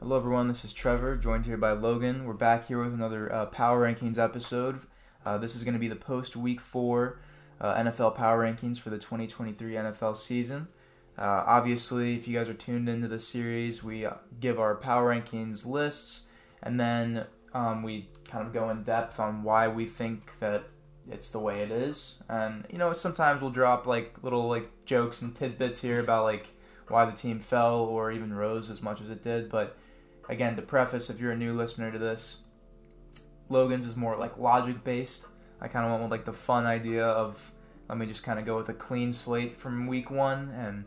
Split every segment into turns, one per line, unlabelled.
Hello, everyone. This is Trevor, joined here by Logan. We're back here with another uh, Power Rankings episode. Uh, this is going to be the post Week Four uh, NFL Power Rankings for the 2023 NFL season. Uh, obviously, if you guys are tuned into the series, we uh, give our Power Rankings lists, and then um, we kind of go in depth on why we think that it's the way it is. And you know, sometimes we'll drop like little like jokes and tidbits here about like why the team fell or even rose as much as it did, but again, to preface, if you're a new listener to this, Logan's is more like logic based. I kind of went with like the fun idea of let me just kind of go with a clean slate from week one and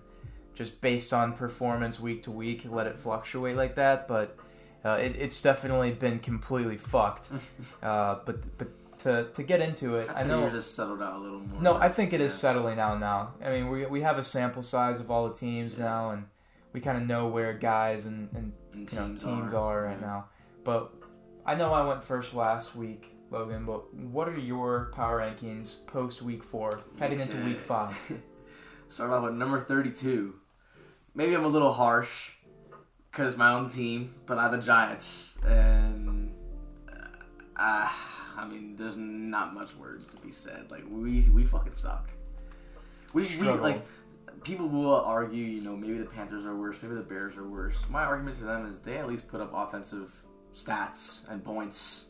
just based on performance week to week, let it fluctuate like that. But uh, it, it's definitely been completely fucked. uh, but but to, to get into it,
I,
I know
you're just settled out a little more.
no, I think it is
yeah.
settling out now. I mean, we, we have a sample size of all the teams
Yeah.
now, and we kind of know where guys and, and
And
you know
teams
teams
are.
are, right
Yeah.
now. But I know I went first last week, Logan. But what are your power rankings post week four, heading into week five?
Start off with number 32. Maybe I'm a little harsh because my own team, but I have the Giants. And, uh, I mean, there's not much words to be said. Like, we, we fucking suck. We, we, like, people will argue, you know, maybe the Panthers are worse, maybe the Bears are worse. My argument to them is they at least put up offensive stats and points.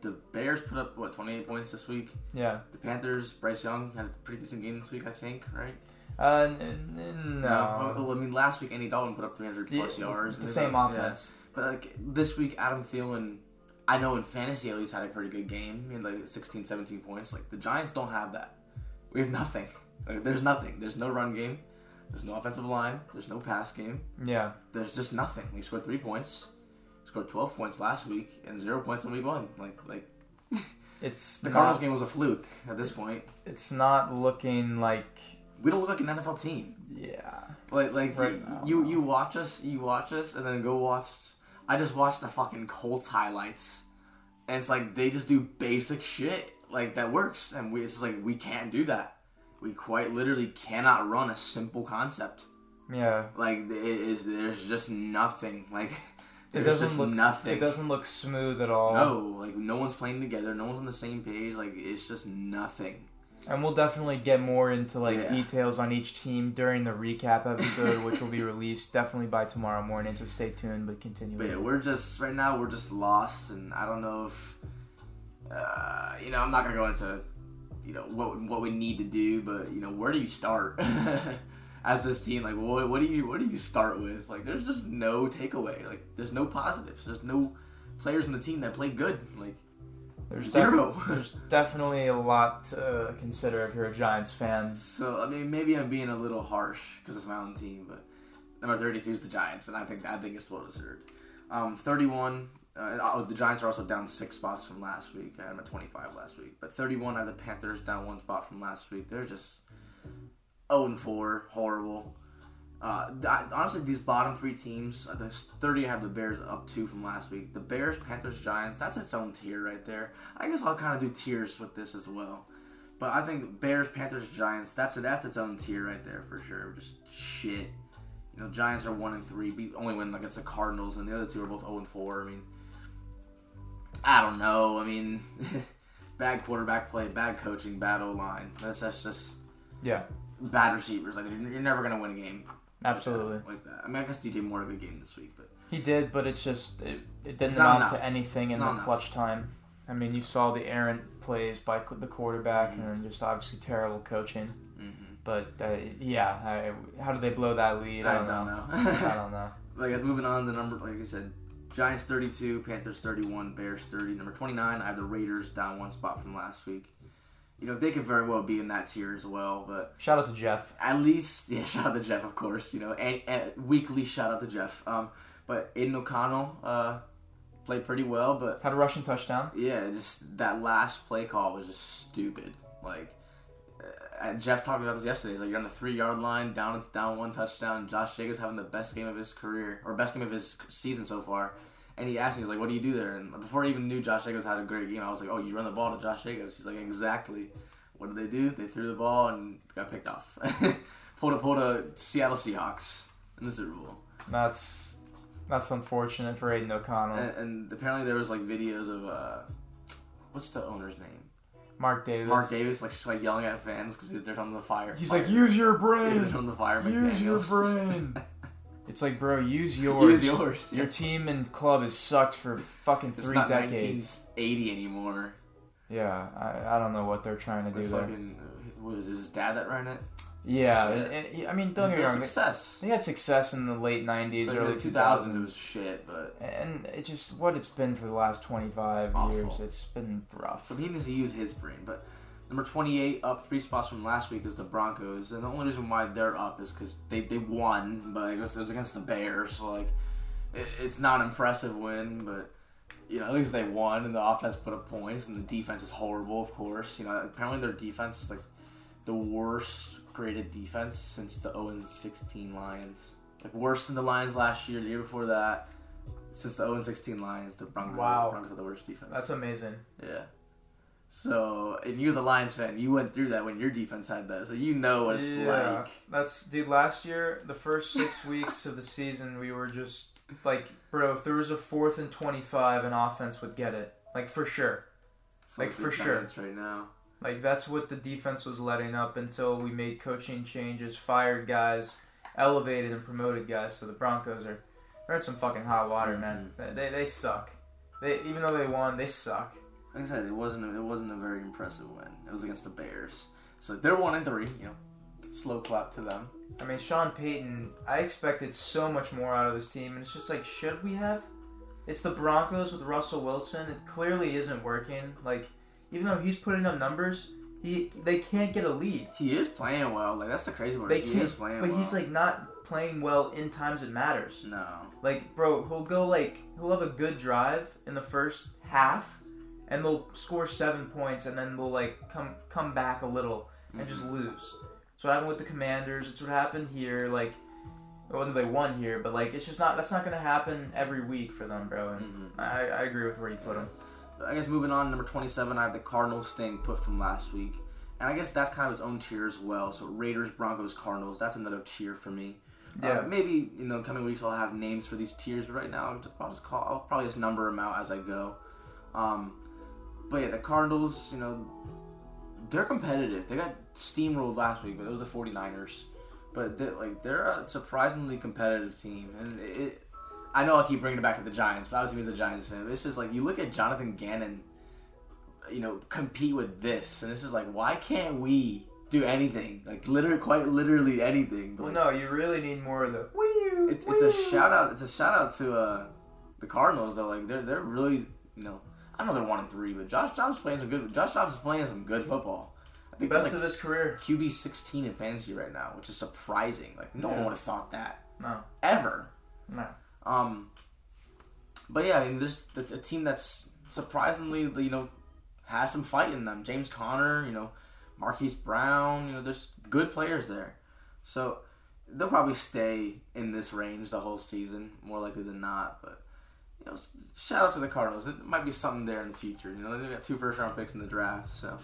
The Bears put up, what, 28 points this week?
Yeah.
The Panthers, Bryce Young had a pretty decent game this week, I think, right?
Uh, n- n- no.
Well, I mean, last week Andy Dalton put up 300
The-
plus yards.
The same
yeah.
offense.
But like this week, Adam Thielen, I know in fantasy at least had a pretty good game. He had like 16, 17 points. Like the Giants don't have that. We have nothing. Like, there's nothing. There's no run game. There's no offensive line. There's no pass game.
Yeah.
There's just nothing. We scored three points. Scored 12 points last week and zero points in week one. Like like
It's
the
not,
Cardinals game was a fluke at this point.
It's not looking like.
We don't look like an NFL team.
Yeah.
Like like
Right
you,
now,
you you watch us you watch us and then go watch I just watched the fucking Colts highlights and it's like they just do basic shit like that works and we it's just like we can't do that. We quite literally cannot run a simple concept.
Yeah.
Like it is there's just nothing. Like
It
there's
doesn't
just
look.
nothing.
It doesn't look smooth at all.
No, like no one's playing together, no one's on the same page, like it's just nothing.
And we'll definitely get more into like
Yeah.
details on each team during the recap episode, which will be released definitely by tomorrow morning. So stay tuned, but continue.
But yeah, we're just right now we're just lost, and I don't know if uh, you know I'm not gonna go into you know what what we need to do, but you know where do you start as this team? Like what what do you what do you start with? Like there's just no takeaway. Like there's no positives. There's no players in the team that play good. Like
there's
zero.
def- there's definitely a lot to consider if you're a Giants fan.
so I mean maybe I'm being a little harsh because it's my own team, but number 32 is the Giants, and I think I think it's well deserved. Um, 31. Uh, oh, the Giants are also down six spots from last week. I had them at 25 last week, but 31. I have the Panthers down one spot from last week. They're just 0 and 4, horrible. Uh, I, honestly, these bottom three teams, uh, the 30 I have the Bears up two from last week. The Bears, Panthers, Giants, that's its own tier right there. I guess I'll kind of do tiers with this as well. But I think Bears, Panthers, Giants, that's that's its own tier right there for sure. Just shit. You know, Giants are one and three, only win against the Cardinals, and the other two are both zero and four. I mean, I don't know. I mean, bad quarterback play, bad coaching, bad O line. That's that's just
Yeah,
bad receivers. Like you're you're never gonna win a game.
absolutely.
Like that. I mean, I guess DJ Moore had a good game this week, but
He did, but it's just it, it didn't
It's
amount to
enough.
anything in the
enough.
clutch time. I mean, you saw the errant plays by the quarterback,
Mhm.
and just obviously terrible coaching.
mhm.
But uh, yeah, I, how did they blow that lead? I
I
don't,
don't
know.
know.
I don't know.
like moving on, the number like I said, Giants 32, Panthers 31, Bears 30. Number 29, I have the Raiders down one spot from last week. You know, they could very well be in that tier as well, but
Shout out to Jeff.
at least, yeah, shout out to Jeff, of course. You know, and, and weekly shout out to Jeff. Um, but Aidan O'Connell uh, played pretty well, but
Had a rushing touchdown.
yeah, just that last play call was just stupid. Like, Jeff talked about this yesterday. Like, you're on the three yard line, down down one touchdown. Josh Jacobs having the best game of his career or best game of his season so far. And he asked me, he's like, "What do you do there?" And before I even knew Josh Jacobs had a great game, I was like, "Oh, you run the ball to Josh Jacobs." He's like, "Exactly." What did they do? They threw the ball and got picked off. pulled a pulled a Seattle Seahawks in the Super Bowl.
That's That's unfortunate for Aidan O'Connell.
And, and apparently there was like videos of uh, what's the owner's name?
Mark Davis.
Mark Davis, like, just, like yelling at fans because they're on the fire.
He's
fire.
like, use your
Yeah, they're
brain.
from the fire.
Use your brain. It's like, bro, use yours.
Use yours.
Your team and club has sucked for fucking
It's
three
not
decades.
1980 anymore.
Yeah, I, I don't know what they're trying to
The
do there.
fucking what was his dad that ran it?
Yeah,
Yeah.
and- and I mean, don't get me wrong.
success.
They had success in the late '90s,
Like, in
early
the
2000s,
2000s, it was shit, but
and it just what it's been for the last 25
Awful.
years. It's been rough.
so he needs to use his brain. But number 28, up three spots from last week, is the Broncos, and the only reason why they're up is because they they won, but it was, it was against the Bears, so like it, it's not an impressive win, but. You know, at least they won, and the offense put up points, and the defense is horrible, of course. You know, apparently their defense is like the worst graded defense since the 0 16 Lions. Like worse than the Lions last year, the year before that. Since the 0 16 Lions, the Broncos,
Wow.
Broncos are the worst defense.
That's amazing.
yeah. So, and you as a Lions fan, you went through that when your defense had that, so you know what it's
yeah,
like.
that's dude. Last year, the first six weeks of the season, we were just like, bro, if there was a fourth and 25, an offense would get it, like for sure.
So
like, for sure.
Right now.
Like that's what the defense was letting up until we made coaching changes, fired guys, elevated and promoted guys. So the Broncos are they're in some fucking hot water, man.
Mm-hmm.
They, they they suck. They even though they won, they suck.
Like I said, it wasn't a, it wasn't a very impressive win. It was against the Bears, so they're one and three. You know, slow clap to them.
I mean, Sean Payton, I expected so much more out of this team, and it's just like, should we have? It's the Broncos with Russell Wilson. It clearly isn't working. Like, even though he's putting up numbers, he they can't get a lead.
He is playing well. Like that's the crazy part.
They
he is playing
but
well.
he's like not playing well in times it matters.
no.
Like, bro, he'll go like he'll have a good drive in the first half, and they'll score seven points, and then they'll like come come back a little and just lose. So what happened with the Commanders? It's what happened here. Like, well, they won here, but like it's just not that's not gonna happen every week for them, bro. And
Mhm.
I, I agree with where you put them.
I guess moving on, number 27, I have the Cardinals staying put from last week. And I guess that's kind of its own tier as well. So Raiders, Broncos, Cardinals, that's another tier for me.
Yeah.
Uh, maybe, you know, coming weeks I'll have names for these tiers, but right now I'll just, I'll just call, I'll probably just number them out as I go. Um, but yeah, the Cardinals, you know, they're competitive. They got steamrolled last week, but it was the 49ers. But they're, like they're a surprisingly competitive team, and it. I know I keep bringing it back to the Giants, but obviously as a Giants fan, but it's just like you look at Jonathan Gannon, you know, compete with this, and it's just like why can't we do anything? Like literally, quite literally anything. But
Well,
like,
no, you really need more of the. Wee,
it's, it's a shout out. It's a shout out to uh, the Cardinals though. Like they're they're really you know I know they're one and three, but Josh Dobbs is playing some good. Josh Dobbs is playing some good football. I think
Best
he's
of his career.
QB sixteen in fantasy right now, which is surprising. Like no one would have thought that
No,
ever.
no.
Um, but yeah, I mean, there's, a team that's surprisingly you know has some fight in them. James Conner, you know, Marquise Brown, you know, there's good players there. So they'll probably stay in this range the whole season, more likely than not. But you know, shout out to the Cardinals. It might be something there in the future. You know, they got two first round picks in the draft, so.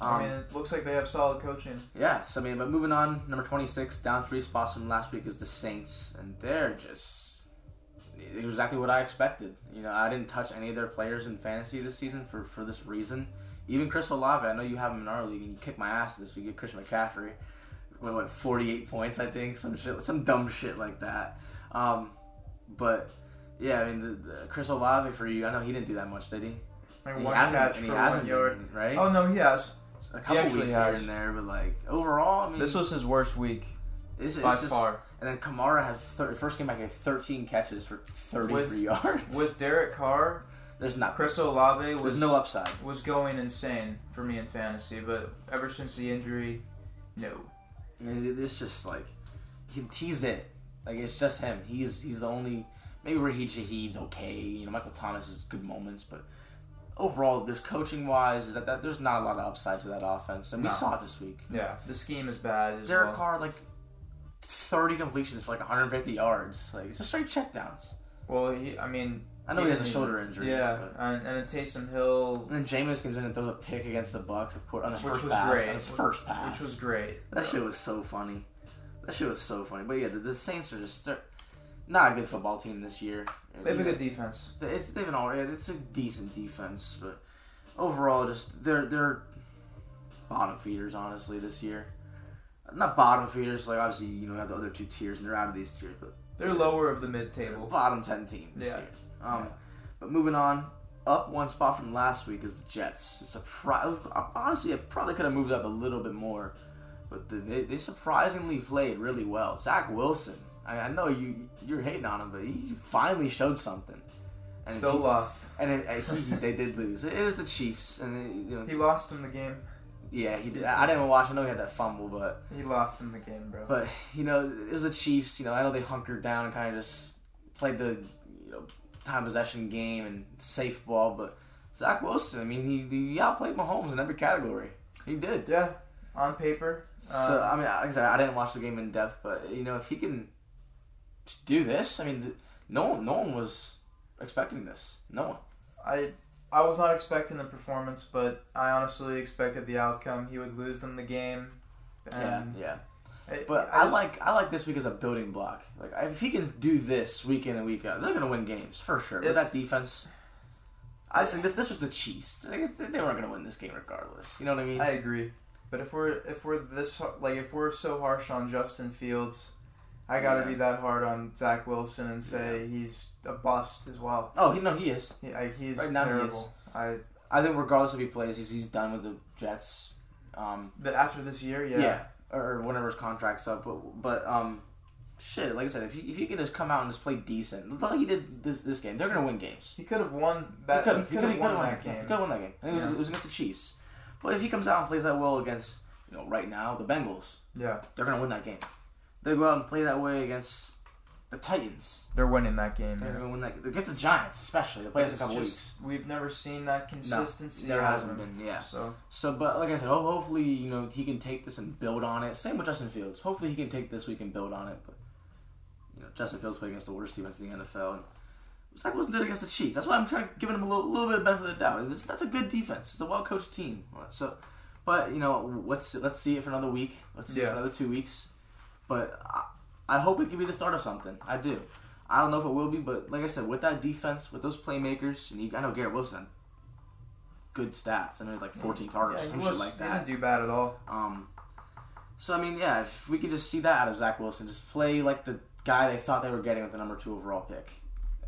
Um,
I mean, it looks like they have solid coaching.
yeah, so I mean, but moving on, number 26, down three spots from last week is the Saints, and they're just exactly what I expected. You know, I didn't touch any of their players in fantasy this season for, for this reason. Even Chris Olave, I know you have him in our league, and you kicked my ass this week. You Christian McCaffrey, what, what 48 points, I think, some shit, some dumb shit like that. Um, but yeah, I mean, the, the Chris Olave for you, I know he didn't do that much, did he?
Like
he
one
hasn't,
catch
and he
for
hasn't
one yard.
been, right?
Oh no, he has.
a couple
actually
weeks here and there, but like overall, I mean,
This was his worst week
it's, it's
by
just,
far.
And then Kamara had thir- first game back at 13 catches for 33
With-
yards.
With Derek Carr,
there's not
Chris Olave was
no upside.
was going insane for me in fantasy, but ever since the injury, no.
And it- it's just like he, he's it. Like it's just him. He's he's the only. Maybe Rashid Shaheed's okay. You know, Michael Thomas has good moments, but overall, there's coaching wise, is that, that there's not a lot of upside to that offense, and we saw it this week.
Yeah, the scheme is bad. As
Derek
well.
Carr like 30 completions for like 150 yards, like just straight checkdowns.
Well, he, I mean,
I know he has a shoulder injury.
Yeah,
but-
and, and then Taysom Hill,
And then Jameis comes in and throws a pick against the Bucs, of course, on his
which
first
was
pass.
great.
On his first pass,
which was great.
that shit was so funny. That shit was so funny. But yeah, the, the Saints are just they're, not a good football team this year.
They have a good defense.
It's they've been alright. It's a decent defense, but overall, just they're they're bottom feeders honestly this year. Not bottom feeders, like obviously you know you have the other two tiers and they're out of these tiers, but
They're lower of the mid table.
bottom ten team this
Yeah.
year. Um, but moving on, up one spot from last week is the Jets. Surprise! Honestly, I probably could have moved up a little bit more, but the, they they surprisingly played really well. Zach Wilson. I, I know you you're hating on him, but he finally showed something. And
Still
he,
lost.
and it, and he, they did lose. It is the Chiefs, and they, you know,
He lost him the game.
Yeah, he did. I didn't even watch. I know he had that fumble, but
He lost him the game, bro.
but you know, it was the Chiefs. You know, I know they hunkered down and kind of just played the you know time possession game and safe ball. But Zach Wilson, I mean, he, he outplayed Mahomes in every category. He did.
yeah, on paper.
so
um,
I mean, like I said, I didn't watch the game in depth, but you know, if he can do this, I mean, no one, no one was expecting this. No one.
I I was not expecting the performance, but I honestly expected the outcome. He would lose them the game.
Yeah, yeah.
I-
But I,
just-
like I like this week as a building block. Like if he can do this week in and week out, they're gonna win games for sure. With
If-
that defense, I just think this this was the Chiefs. They weren't gonna win this game regardless. You know what I mean?
I agree. But if we're if we're this like if we're so harsh on Justin Fields, I gotta
Yeah.
be that hard on Zach Wilson and say he's a bust as well.
oh, he no, he is.
He, like, he's
Right now he
terrible. I
I think regardless if he plays, he's, he's done with the Jets. Um,
the, after this year, yeah.
yeah. or whenever his contract's up. But but um, shit. Like I said, if he, if he can just come out and just play decent, like he did this this game, they're gonna win games.
He could have won that. He
He
could have
have
won
won
that game.
He could have won that game. I think it was, it was against the Chiefs. But if he comes out and plays that well against, you know, right now the Bengals,
Yeah,
they're gonna win that game. They go out and play that way against the Titans.
they're winning that game.
They're
Yeah.
gonna win that against the Giants, especially. They play us in a couple
just- We've never seen that
weeks.
consistency.
there hasn't been. Yeah.
So
So, but like I said, ho- hopefully, you know, he can take this and build on it. Same with Justin Fields. Hopefully, he can take this week and build on it. But you know, Justin Fields played against the worst defense in the NFL, and Zach Wilson did against the Chiefs. That's why I'm kind of giving him a little, little bit of benefit of the doubt. It's, that's a good defense. It's a well coached team. So, but you know, let's let's see it for another week. Let's see it for another two weeks. But I, I hope it can be the start of something. I do. I don't know if it will be, but like I said, with that defense, with those playmakers, and you, I know Garrett Wilson good stats. I know like 14 targets,
yeah,
some shit like that.
didn't do bad at all.
Um, so I mean, yeah, if we could just see that out of Zach Wilson, just play like the guy they thought they were getting with the number two overall pick.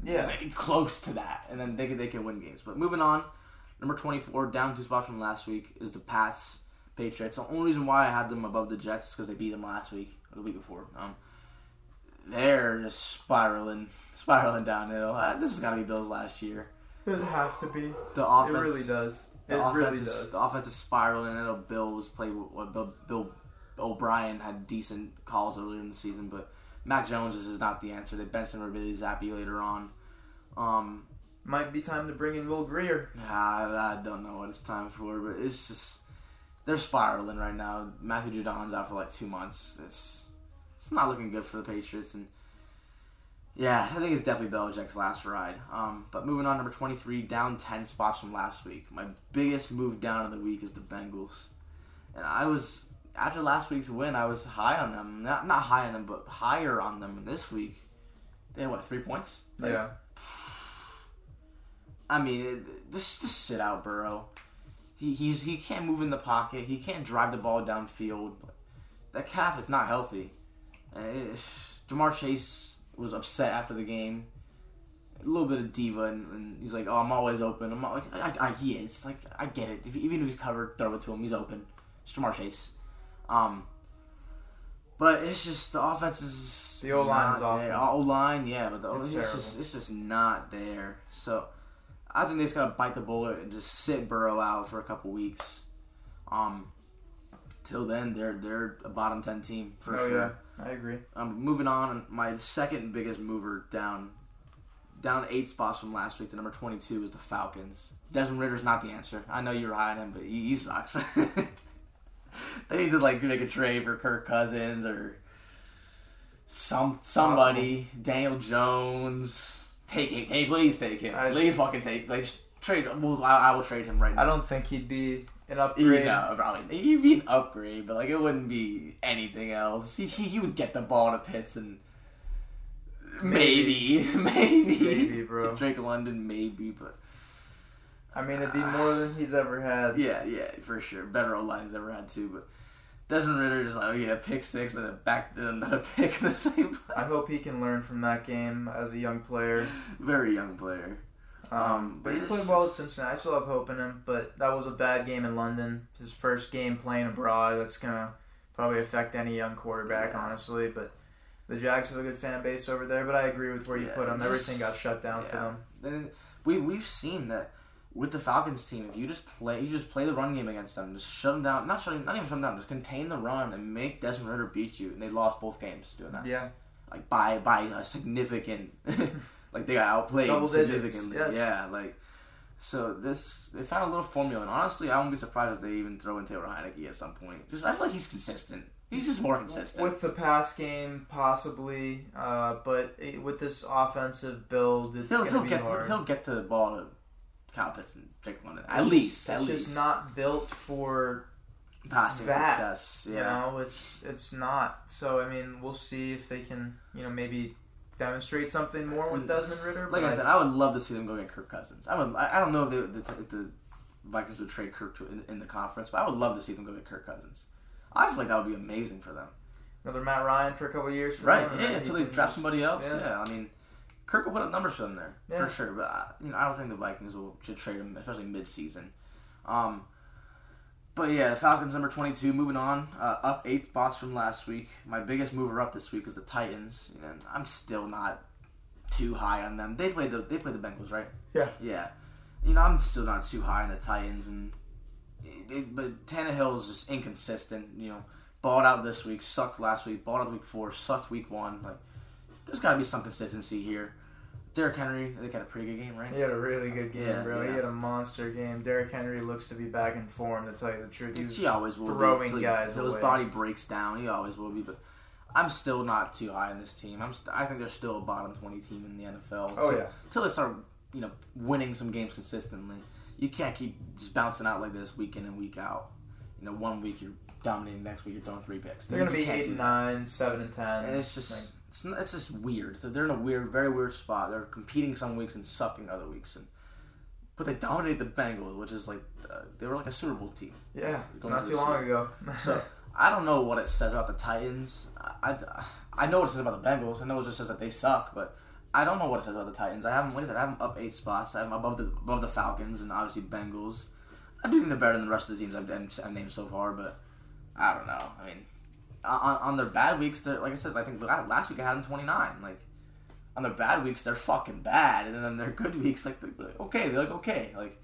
Yeah.
Close to that, and then they could they can win games. But moving on, number twenty four, down two spots from last week, is the Pats Patriots. The only reason why I had them above the Jets is because they beat them last week or the week before. Um, they're just spiraling, spiraling downhill. Uh, this is gotta be Bills last year.
It has to be.
The offense
it really does.
the
it
offense
really
is
does.
the offense is spiraling. I know Bill was played. What Bill, Bill O'Brien had decent calls earlier in the season, but Mac Jones is not the answer. They benched him for Bailey Zappe later on. Um,
Might be time to bring in Will Grier.
I, I don't know what it's time for, but it's just they're spiraling right now. Matthew Judon's out for like two months. It's it's not looking good for the Patriots, and yeah, I think it's definitely Belichick's last ride. Um, but moving on, number twenty three, down ten spots from last week. My biggest move down of the week is the Bengals, and I was after last week's win, I was high on them. Not not high on them, but higher on them this week. They had what three points? Like,
Yeah.
I mean, it- just just sit out, Burrow. He he's he can't move in the pocket. He can't drive the ball downfield. That calf is not healthy. Uh, Ja'Marr Chase was upset after the game. A little bit of diva, and, and he's like, "Oh, I'm always open." I'm like, I, I, he is. Like, I get it. If, even if he's covered, throw it to him. He's open. It's Ja'Marr Chase. Um, but it's just the offense is
The O-line is
not there. O line, yeah, but the
It's
it's, just it's just not there. So I think they just gotta bite the bullet and just sit Burrow out for a couple weeks. Um, till then, they're they're a bottom ten team for
oh
sure.
yeah, I agree.
Um, moving on, my second biggest mover down, down eight spots from last week to number twenty-two is the Falcons. Desmond Ridder's not the answer. I know you were high on him, but he, he sucks. they need to like make a trade for Kirk Cousins or some somebody. Daniel Jones, take him, take please take him,
I-
please fucking take like trade. I, I will trade him right now.
I don't think he'd be an
You
upgrade.
know, probably he'd be an upgrade, but like it wouldn't be anything else. He, he, he would get the ball to Pitts and maybe, maybe,
Maybe, bro.
Drake London, maybe, but
I mean, it'd be more than he's ever had.
yeah, yeah, for sure. Better O line's ever had too, but Desmond Ridder just like oh yeah, pick six and a back and another pick in the same play.
I hope he can learn from that game as a young player.
Very young player.
Um, but he played well at Cincinnati. I still have hope in him, but that was a bad game in London. His first game playing abroad. That's gonna probably affect any young quarterback,
Yeah.
honestly. But the Jags have a good fan base over there. But I agree with where you
Yeah,
put them. Everything got shut down for them.
We we've seen that with the Falcons team, if you just play, you just play the run game against them, just shut them down. Not shut, not even shut them down. Just contain the run and make Desmond Ridder beat you. And they lost both games doing that.
Yeah,
Like by by a significant, like they got outplayed
Double digits,
significantly.
yes.
Yeah, like. So this they found a little formula, and honestly, I wouldn't be surprised if they even throw in Taylor Heinicke at some point. Just I feel like he's consistent. He's just more consistent.
with the pass game possibly, uh, but it, with this offensive build, it's
he'll, he'll
be
get
hard.
he'll get the ball to Kyle Pitts and Drake London at
It's
least.
just,
at
it's
least
just not built for
passing
that,
success.
You
Yeah.
know, it's it's not. So I mean, we'll see if they can, you know, maybe demonstrate something more with Desmond Ridder.
Like I said, I would love to see them go get Kirk Cousins. I would. I I don't know if, they, the, if the Vikings would trade Kirk to, in, in the conference, but I would love to see them go get Kirk Cousins. I feel like that would be amazing for them.
another Matt Ryan for a couple of years. For
Right?
them,
Yeah.
and
Until
he
they draft somebody else.
yeah.
Yeah. I mean, Kirk will put up numbers for them there
Yeah.
for sure. But uh, you know, I don't think the Vikings will should trade him, especially mid-season. Um, but yeah, the Falcons number twenty-two. Moving on, uh, up eight spots from last week. My biggest mover up this week is the Titans. You know, I'm still not too high on them. They played the they played the Bengals, right?
Yeah.
Yeah. You know, I'm still not too high on the Titans, and it, but Tannehill is just inconsistent. You know, balled out this week, sucked last week, balled out week before, sucked week one. Like, there's got to be some consistency here. Derrick Henry, I think had a pretty good game, right?
He had a really good game,
Yeah,
bro. He had a monster game. Derrick Henry looks to be back in form, to tell you the truth. He was
He always will
throwing
be. he-
guys
till his body breaks down. He always will be, but. I'm still not too high on this team. I'm. St- I think they're still a bottom twenty team in the NFL.
Oh,
Till-
yeah.
Till they start, you know, winning some games consistently. You can't keep just bouncing out like this week in and week out. You know, one week you're dominating, next week you're throwing three picks.
They're
You
gonna be
8
and 9, seven and ten.
And it's just
Like,
it's, it's just weird. So they're in a weird, very weird spot. They're competing some weeks and sucking other weeks, and but they dominate the Bengals, which is like uh, they were like a Super Bowl team.
yeah, not
to
too long
Super
ago.
So I don't know what it says about the Titans. I, I I know what it says about the Bengals. I know it just says that they suck, but I don't know what it says about the Titans. I have them, like I said, I have them up eight spots. I have them above the above the Falcons and obviously Bengals. I do think they're better than the rest of the teams I've, I've named so far, but I don't know. I mean, on, on their bad weeks, they're like I said. I think last week I had them twenty nine. Like on their bad weeks, they're fucking bad, and then their good weeks, like they're, they're okay, they're like okay, like.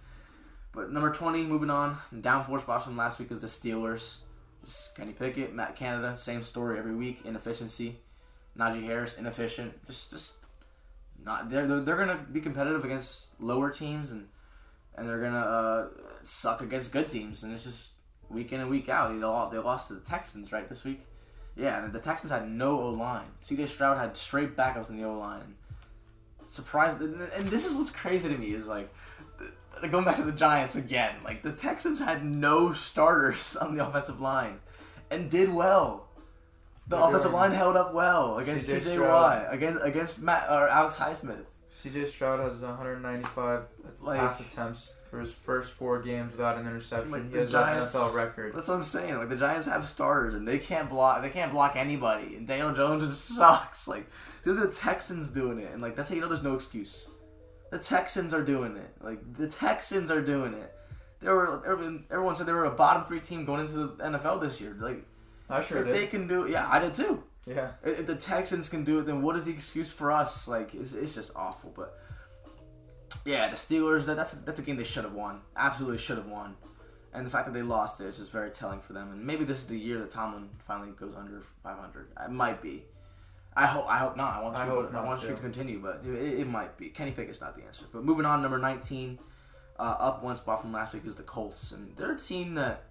But number twenty, moving on, down four spots from last week is the Steelers. Just Kenny Pickett, Matt Canada, same story every week. Inefficiency. Najee Harris, inefficient. Just, just not. They're they're, they're gonna be competitive against lower teams and and they're gonna uh, suck against good teams. And it's just week in and week out. They lost, they lost to the Texans right this week. Yeah, and the Texans had no O line. C.J. Stroud had straight backups in the O line. Surprised, and this is what's crazy to me is like going back to the Giants again. Like the Texans had no starters on the offensive line, and did well. The
They're
offensive line held up well against T.J. Watt, against against Matt or Alex Highsmith.
CJ Stroud has 195
Like-
pass attempts for his first four games without an interception.
Like
he has
Giants-
an NFL record.
That's what I'm saying. Like the Giants have starters and they can't block. They can't block anybody. And Daniel Jones just sucks. Like look at the Texans doing it, and like that's how you know there's no excuse. The Texans are doing it. Like the Texans are doing it. They were everyone, everyone said they were a bottom three team going into the NFL this year. Like
I sure
if
did.
they can do, yeah, I did too.
Yeah.
If the Texans can do it, then what is the excuse for us? Like it's, it's just awful. But yeah, the Steelers. That, that's that's a game they should have won. Absolutely should have won. And the fact that they lost it is just very telling for them. And maybe this is the year that Tomlin finally goes under 500. It might be. I hope. I hope not. I want.
I hope
I want
too.
to continue, but it, it might be. Kenny Pickett's not the answer. But moving on, number 19, uh, up one spot from last week is the Colts, and they're a team that,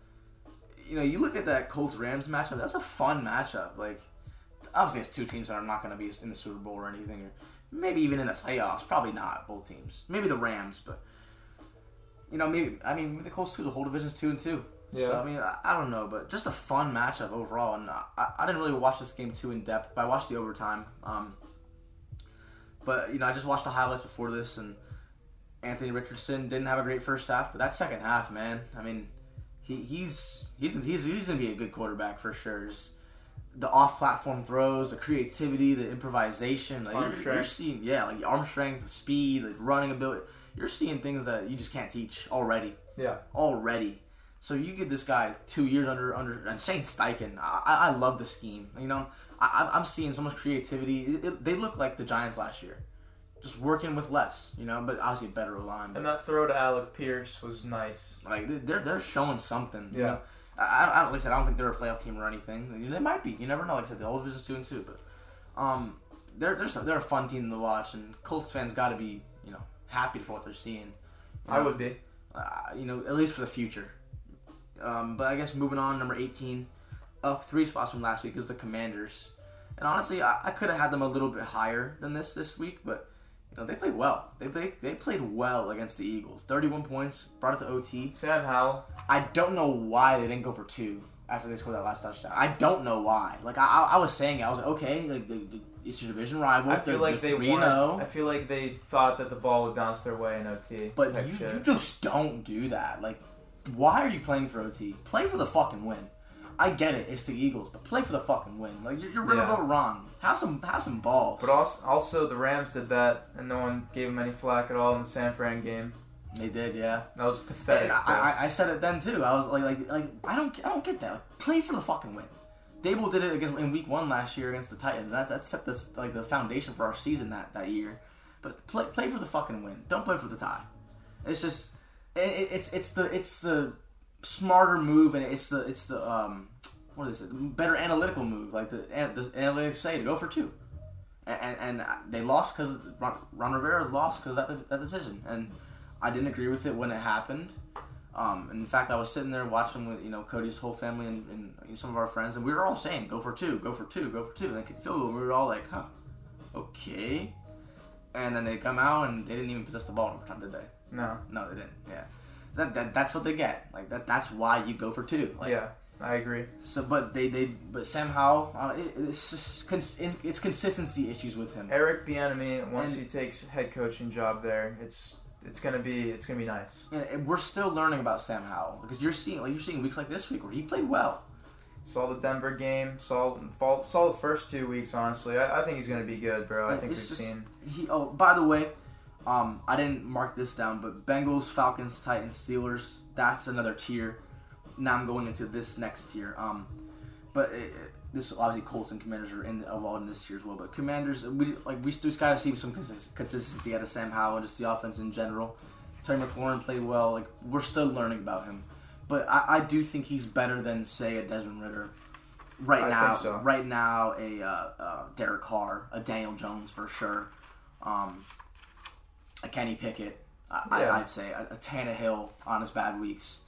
you know, you look at that Colts Rams matchup. That's a fun matchup. Like, obviously, it's two teams that are not going to be in the Super Bowl or anything, or maybe even in the playoffs. Probably not both teams. Maybe the Rams, but you know, maybe I mean the Colts too. The whole division's two and two. So
Yeah.
I mean, I, I don't know, but just a fun matchup overall. And I, I didn't really watch this game too in depth, but I watched the overtime. Um, But you know, I just watched the highlights before this, and Anthony Richardson didn't have a great first half, but that second half, man, I mean, he, he's he's he's he's gonna be a good quarterback for sure. Just the off-platform throws, the creativity, the improvisation, like
Arm
you're, you're
strength.
seeing, yeah, like arm strength, speed, like running ability. You're seeing things that you just can't teach already
Yeah.
already. So you give this guy two years under under and Shane Steichen. I, I love the scheme. You know, I, I'm seeing so much creativity. It, it- they look like the Giants last year, just working with less. You know, but obviously better line.
And that throw to Alec Pierce was nice.
Like they- they're they're showing something. You
Yeah.
know? I, I, I like I said, I don't think they're a playoff team or anything. They might be. You never know. Like I said, the old division's two and two, but um, they're they're they're a fun team to watch, and Colts fans got to be you know happy for what they're seeing. You
I would be.
uh, you know, at least for the future. Um, but I guess moving on, number 18, up three spots from last week is the Commanders. And honestly, I, I could have had them a little bit higher than this this week, but know they played well. They they, they played well against the Eagles. 31 points, brought it to OT.
Sam Howell.
I don't know why they didn't go for two after they scored that last touchdown. I don't know why. like I, I, I was saying, I was like, okay, like the, the, it's your division rival.
I feel
They're-
like
they're
they
3 oh.
I feel like they thought that the ball would bounce their way in OT.
But you, you just don't do that. Like, why are you playing for OT? Play for the fucking win. I get it, it's the Eagles, but play for the fucking win. Like you're, you're Riverboat Ron. Have some have some balls.
But also, also the Rams did that, and no one gave them any flack at all in the San Fran game.
they did, yeah.
That was pathetic.
And I. I, I said it then too. I was like, like, like I don't, I don't get that. Like, play for the fucking win. Daboll did it against in Week One last year against the Titans. That's that set this like the foundation for our season that that year. But play play for the fucking win. Don't play for the tie. It's just it- it's it's the it's the smarter move and it's the it's the um what is it better analytical move like the the analytics say to go for two. And, and, and they lost because Ron, Ron Rivera lost because that, that decision, and I didn't agree with it when it happened. Um, in fact, I was sitting there watching with you know Cody's whole family and, and some of our friends, and we were all saying, "Go for two, go for two, go for two. And they could. We were all like, "Huh, okay." And then they come out and they didn't even possess the ball in overtime, did they?
no.
No, they didn't. Yeah, that, that that's what they get. Like that. That's why you go for two. Like,
yeah, I agree.
So, but they they but Sam Howell, uh, it, it's just cons- it's consistency issues with him.
Eric Bieniemy, once
And-
he takes head coaching job there, it's it's gonna be it's gonna be nice.
And we're still learning about Sam Howell because you're seeing like you're seeing weeks like this week where he played well.
Saw the Denver game. Saw saw the first two weeks. Honestly, I, I think he's gonna be good, bro. I think we've
just-
seen.
He oh by the way, um I didn't mark this down, but Bengals, Falcons, Titans, Steelers. That's another tier. Now I'm going into this next tier. Um, but it, it- this obviously Colts and Commanders are in involved in this tier as well. But Commanders, we like we still got to see some consistency out of Sam Howell and just the offense in general. Terry McLaurin played well. Like we're still learning about him, but I, I do think he's better than say a Desmond Ridder. Right
I
now,
so.
right now, a uh, uh, Derek Carr, a Daniel Jones for sure, um, a Kenny Pickett. I,
Yeah.
I, I'd say a, a Tannehill on his bad weeks.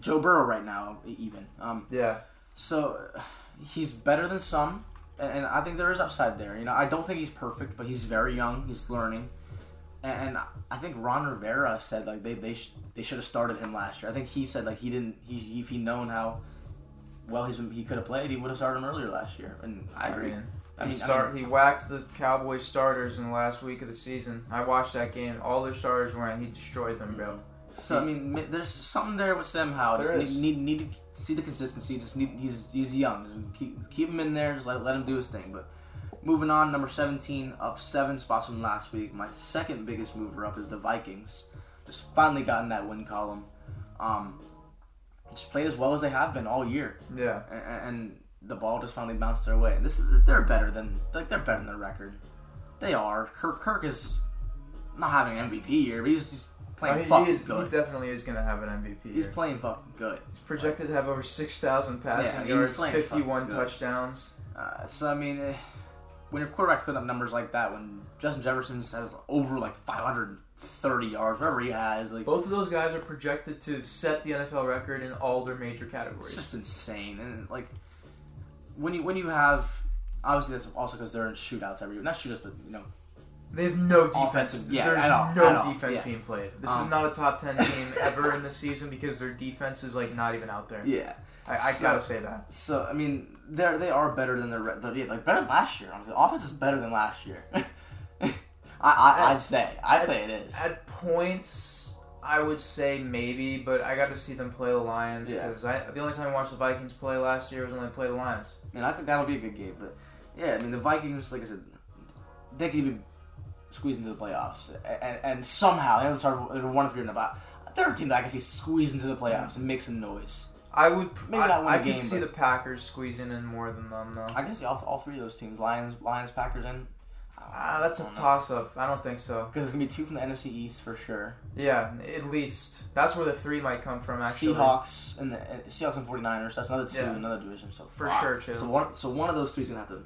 Joe Burrow right now, even. Um,
Yeah,
so he's better than some, and, and I think there is upside there. You know, I don't think he's perfect, but he's very young. He's learning, and, and I think Ron Rivera said like they they sh- they should have started him last year. I think he said like he didn't he if he known how well he's he could have played, he would have started him earlier last year. And I agree.
mean,
I
he
mean, I
start he whacked the Cowboys starters in the last week of the season. I watched that game. All their starters were in. He destroyed them, bro.
So I mean, there's something there with Sam Howell. Just
There
need, need need to see the consistency. Just need he's he's young. Keep keep him in there. Just let let him do his thing. But moving on, number 17, up seven spots from last week. My second biggest mover up is the Vikings. Just finally got in that win column. Um, just played as well as they have been all year,
Yeah,
and, and the ball just finally bounced their way. And this is they're better than like they're better than their record. They are. Kirk Kirk is not having an MVP year, but he's just playing
he,
fucking
he is,
good.
he definitely is gonna have an MVP.
He's
year.
playing fucking good.
He's projected to have over six thousand passing
Yeah,
yards, fifty-one touchdowns.
Uh, so I mean, eh, when your quarterback put up numbers like that, when Justin Jefferson has over like 530 yards, whatever he has, like
Both of those guys are projected to set the NFL record in all their major
it's
categories.
just insane. And like when you when you have obviously that's also because they're in shootouts every. Not shootouts, but you know,
They have no defense.
Yeah,
There's
at all,
no
at
defense
yeah.
being played. This
Um,
is not a top ten team ever in the season because their defense is like not even out there.
yeah.
I, I
So-
gotta say that.
So I mean, they are they are better than their yeah, like better than last year. Honestly. Offense is better than last year. I, I
At-
I'd say I'd say it is.
At points, I would say maybe, but I got to see them play the Lions because I the only time I watched the Vikings play last year was when they played the Lions.
And I think that'll be a good game. But yeah, I mean the Vikings, like I said, they could even squeeze into the playoffs, and, and somehow they start they're one three in the bot. A third team that I can see squeeze into the playoffs and make some noise.
I would
Maybe
I,
not win
I could
game,
see the Packers squeezing in more than them though.
I can see all, all three of those teams: Lions, Lions, Packers, and
Ah, that's a toss up. I don't think so.
Because it's gonna be two from the NFC East for sure.
Yeah, at least that's where the three might come from. Actually,
Seahawks and the uh, Seahawks and 49ers. That's another two,
Yeah.
another division. So
For
fuck.
sure, too.
So one, so one of those three's gonna have to.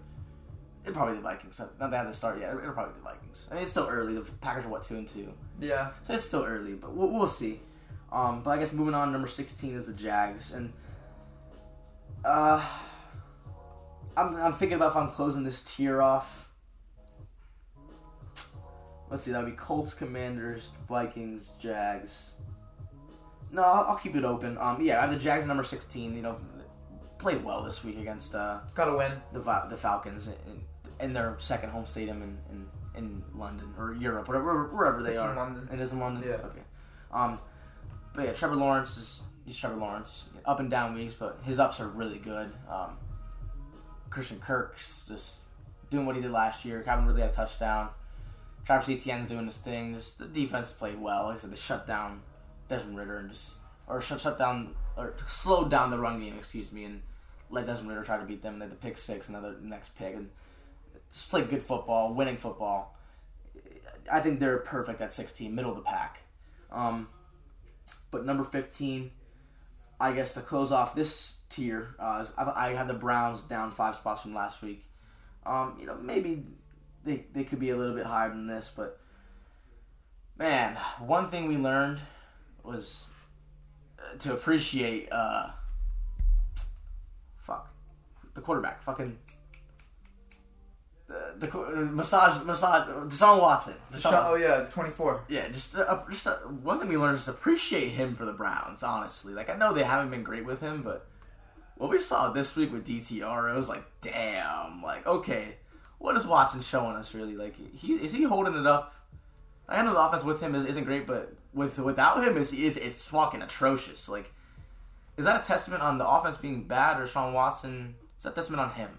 It'll probably be the Vikings. Not they have to start yet. It'll probably be the Vikings. I mean, it's still early. The Packers are what two and two,
Yeah,
so it's still early. But we'll, we'll see. Um, but I guess moving on, number 16 is the Jags, and uh, I'm I'm thinking about if I'm closing this tier off. Let's see, that'd be Colts, Commanders, Vikings, Jags. No, I'll, I'll keep it open. Um, yeah, I have the Jags number 16. You know, played well this week against uh,
gotta win.
the the Falcons in, in their second home stadium in, in, in London or Europe, whatever wherever they
It's
are.
in London.
It is in London.
Yeah.
Okay. Um, but yeah, Trevor Lawrence is he's Trevor Lawrence. Up and down weeks, but his ups are really good. Um, Christian Kirk's just doing what he did last year. Calvin Ridley had a touchdown. Travis Etienne's doing his thing. Just the defense played well. Like I said, they shut down Desmond Ridder and just or shut shut down or slowed down the run game. Excuse me, and let Desmond Ridder try to beat them. And they had the pick six, another next pick, and just played good football, winning football. I think they're perfect at 16, middle of the pack. Um, but number 15, I guess to close off this tier, uh, I I have the Browns down five spots from last week. Um, you know, maybe they, they could be a little bit higher than this, but man, one thing we learned was uh, to appreciate uh, fuck the quarterback, fucking the, the uh, massage massage Deshaun Watson. Deshaun Watson.
oh yeah, twenty four.
Yeah, just uh, just uh, one thing we learned is to appreciate him for the Browns. Honestly, like I know they haven't been great with him, but what we saw this week with DTR, it was like, damn, like okay, what is Watson showing us really? Like he is he holding it up? I know the offense with him is, isn't great, but with without him, it's it, it's fucking atrocious. Like, is that a testament on the offense being bad, or Sean Watson? Is that testament on him?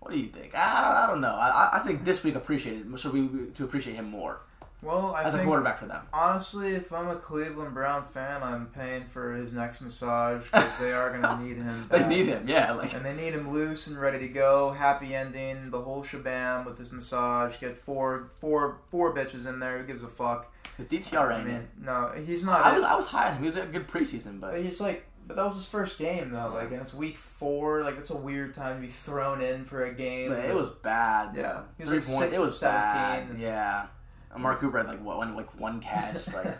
What do you think? I, I don't know. I, I think this week appreciated should we to appreciate him more
Well, I
as a
think
quarterback for them.
honestly, if I'm a Cleveland Brown fan, I'm paying for his next massage because they are gonna need him.
They need him, yeah. Like
And they need him loose and ready to go. Happy ending, the whole shabam with his massage. Get four, four, four bitches in there. Who gives a fuck?
his DTR
I mean, no, he's not.
I was I was high on him. He was a good preseason,
But
but
he's like, but that was his first game though. Like, and it's week four. Like, it's a weird time to be thrown in for a game.
but it was bad.
Yeah. He was like six
It was bad.
17.
Yeah. And Mark Cooper had like what one like one catch. Like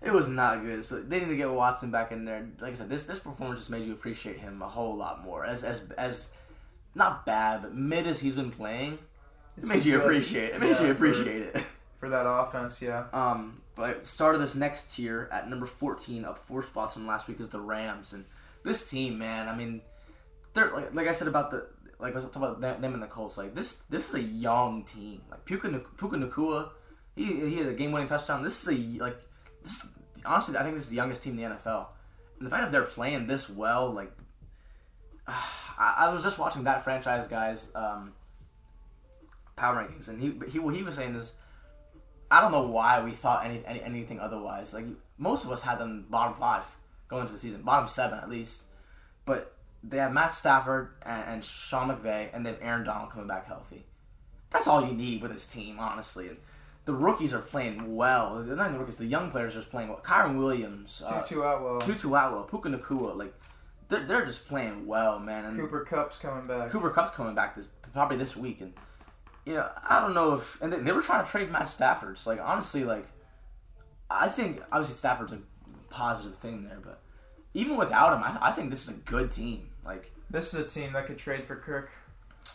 it was not good. So they need to get Watson back in there. Like I said, this this performance just made you appreciate him a whole lot more. As as as not bad, but mid as he's been playing, it makes you
good.
appreciate. It makes
Yeah,
you
for-
appreciate it.
for that offense. Yeah.
Um, but start of this next tier at number fourteen, up four spots from last week, is the Rams, and this team, man. I mean, they're like, like I said about the like I was talking about them and the Colts. Like this, this is a young team. Like Puka Puka Nacua, he he had a game winning touchdown. This is a like this. Honestly, I think this is the youngest team in the NFL, and the fact that they're playing this well, like. I, I was just watching that franchise guys um, power rankings, and he he what he was saying is I don't know why we thought any, any anything otherwise. Like most of us had them bottom five going into the season, bottom seven at least. But they have Matt Stafford and, and Sean McVay, and then Aaron Donald coming back healthy. That's all you need with this team, honestly. And the rookies are playing well. They're not even the rookies. The young players are just playing well. Kyren Williams, uh,
Tutu Atwell.
Tutu Atwell, Puka Nacua, like they're, they're just playing well, man. And
Cooper Kupp's coming back.
Cooper Kupp's coming back this probably this week, and you know I don't know if and they, they were trying to trade Matt Stafford. So like honestly, like I think obviously Stafford's a positive thing there, but even without him, I, I think this is a good team. Like
This is a team that could trade for Kirk.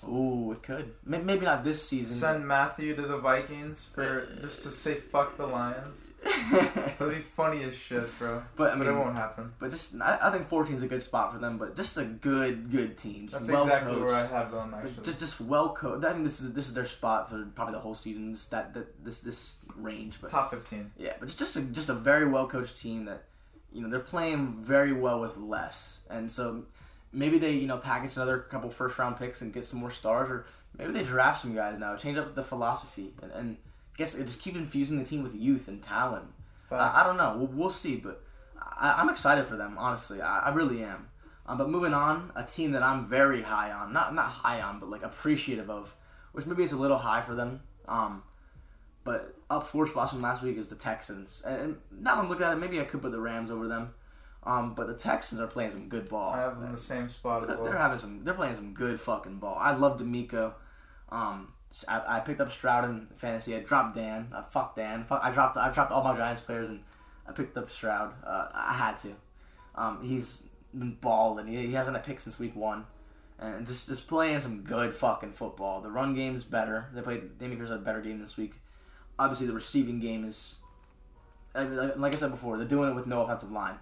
Ooh, it could maybe not this season.
Send Matthew to the Vikings for just to say fuck the Lions. That'd be funny as shit, bro.
but I
But
mean,
it won't happen.
but just I, I think 14 is a good spot for them. But just a good good team. Just
That's
well
exactly
coached.
where I have them actually.
Just, just well coached. I think this is this is their spot for probably the whole season. Just that, that this this range, but
Top 15.
yeah, but it's just a just a very well coached team that you know they're playing very well with less, and so maybe they you know package another couple first round picks and get some more stars, or maybe they draft some guys now, change up the philosophy, and, and I guess just keep infusing the team with youth and talent. I, I don't know, we'll, we'll see, but I, I'm excited for them. Honestly, I, I really am. Um, but moving on, a team that I'm very high on, not not high on, but like appreciative of, which maybe is a little high for them. Um, but up four spots from last week is the Texans. And now I'm looking at it, maybe I could put the Rams over them. Um, but the Texans are playing some good ball.
I have them in the same spot
They're, they're having some. They're playing some good fucking ball. I love DeMeco. Um, I, I picked up Stroud in fantasy. I dropped Dan. Uh, fuck Dan. Fuck, I dropped. I dropped all my Giants players and I picked up Stroud. Uh, I had to. Um, he's been balling. He, he hasn't a pick since week one, and just just playing some good fucking football. The run game's better. They played. Dameon had a better game this week. Obviously, the receiving game is. Like like I said before, they're doing it with no offensive line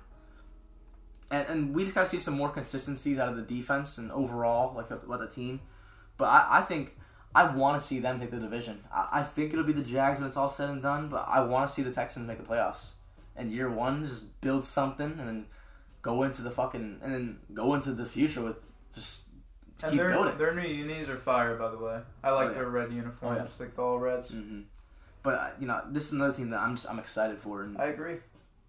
and, and we just got to see some more consistencies out of the defense and overall, like what the team. But I, I think I want to see them take the division. I, I think it'll be the Jags when it's all said and done. But I want to see the Texans make the playoffs. And year one, just build something and then go into the fucking and then go into the future with just
and
keep
their,
building.
their new unis are fire, by the way. I like
Oh, yeah.
their red uniforms,
Oh, yeah.
like the all reds.
hmm But uh, you know, this is another team that I'm just I'm excited for, and
I agree.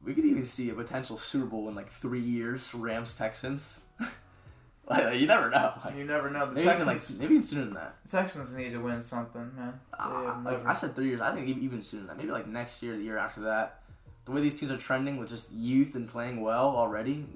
We could even see a potential Super Bowl in like three years, Rams Texans. like, you never know. Like,
You never know. The
maybe even
Texans,
like maybe even sooner than that.
the Texans need to win something, man.
Uh, like I said, three years. I think even sooner than that. Maybe like next year, the year after that. The way these teams are trending with just youth and playing well already,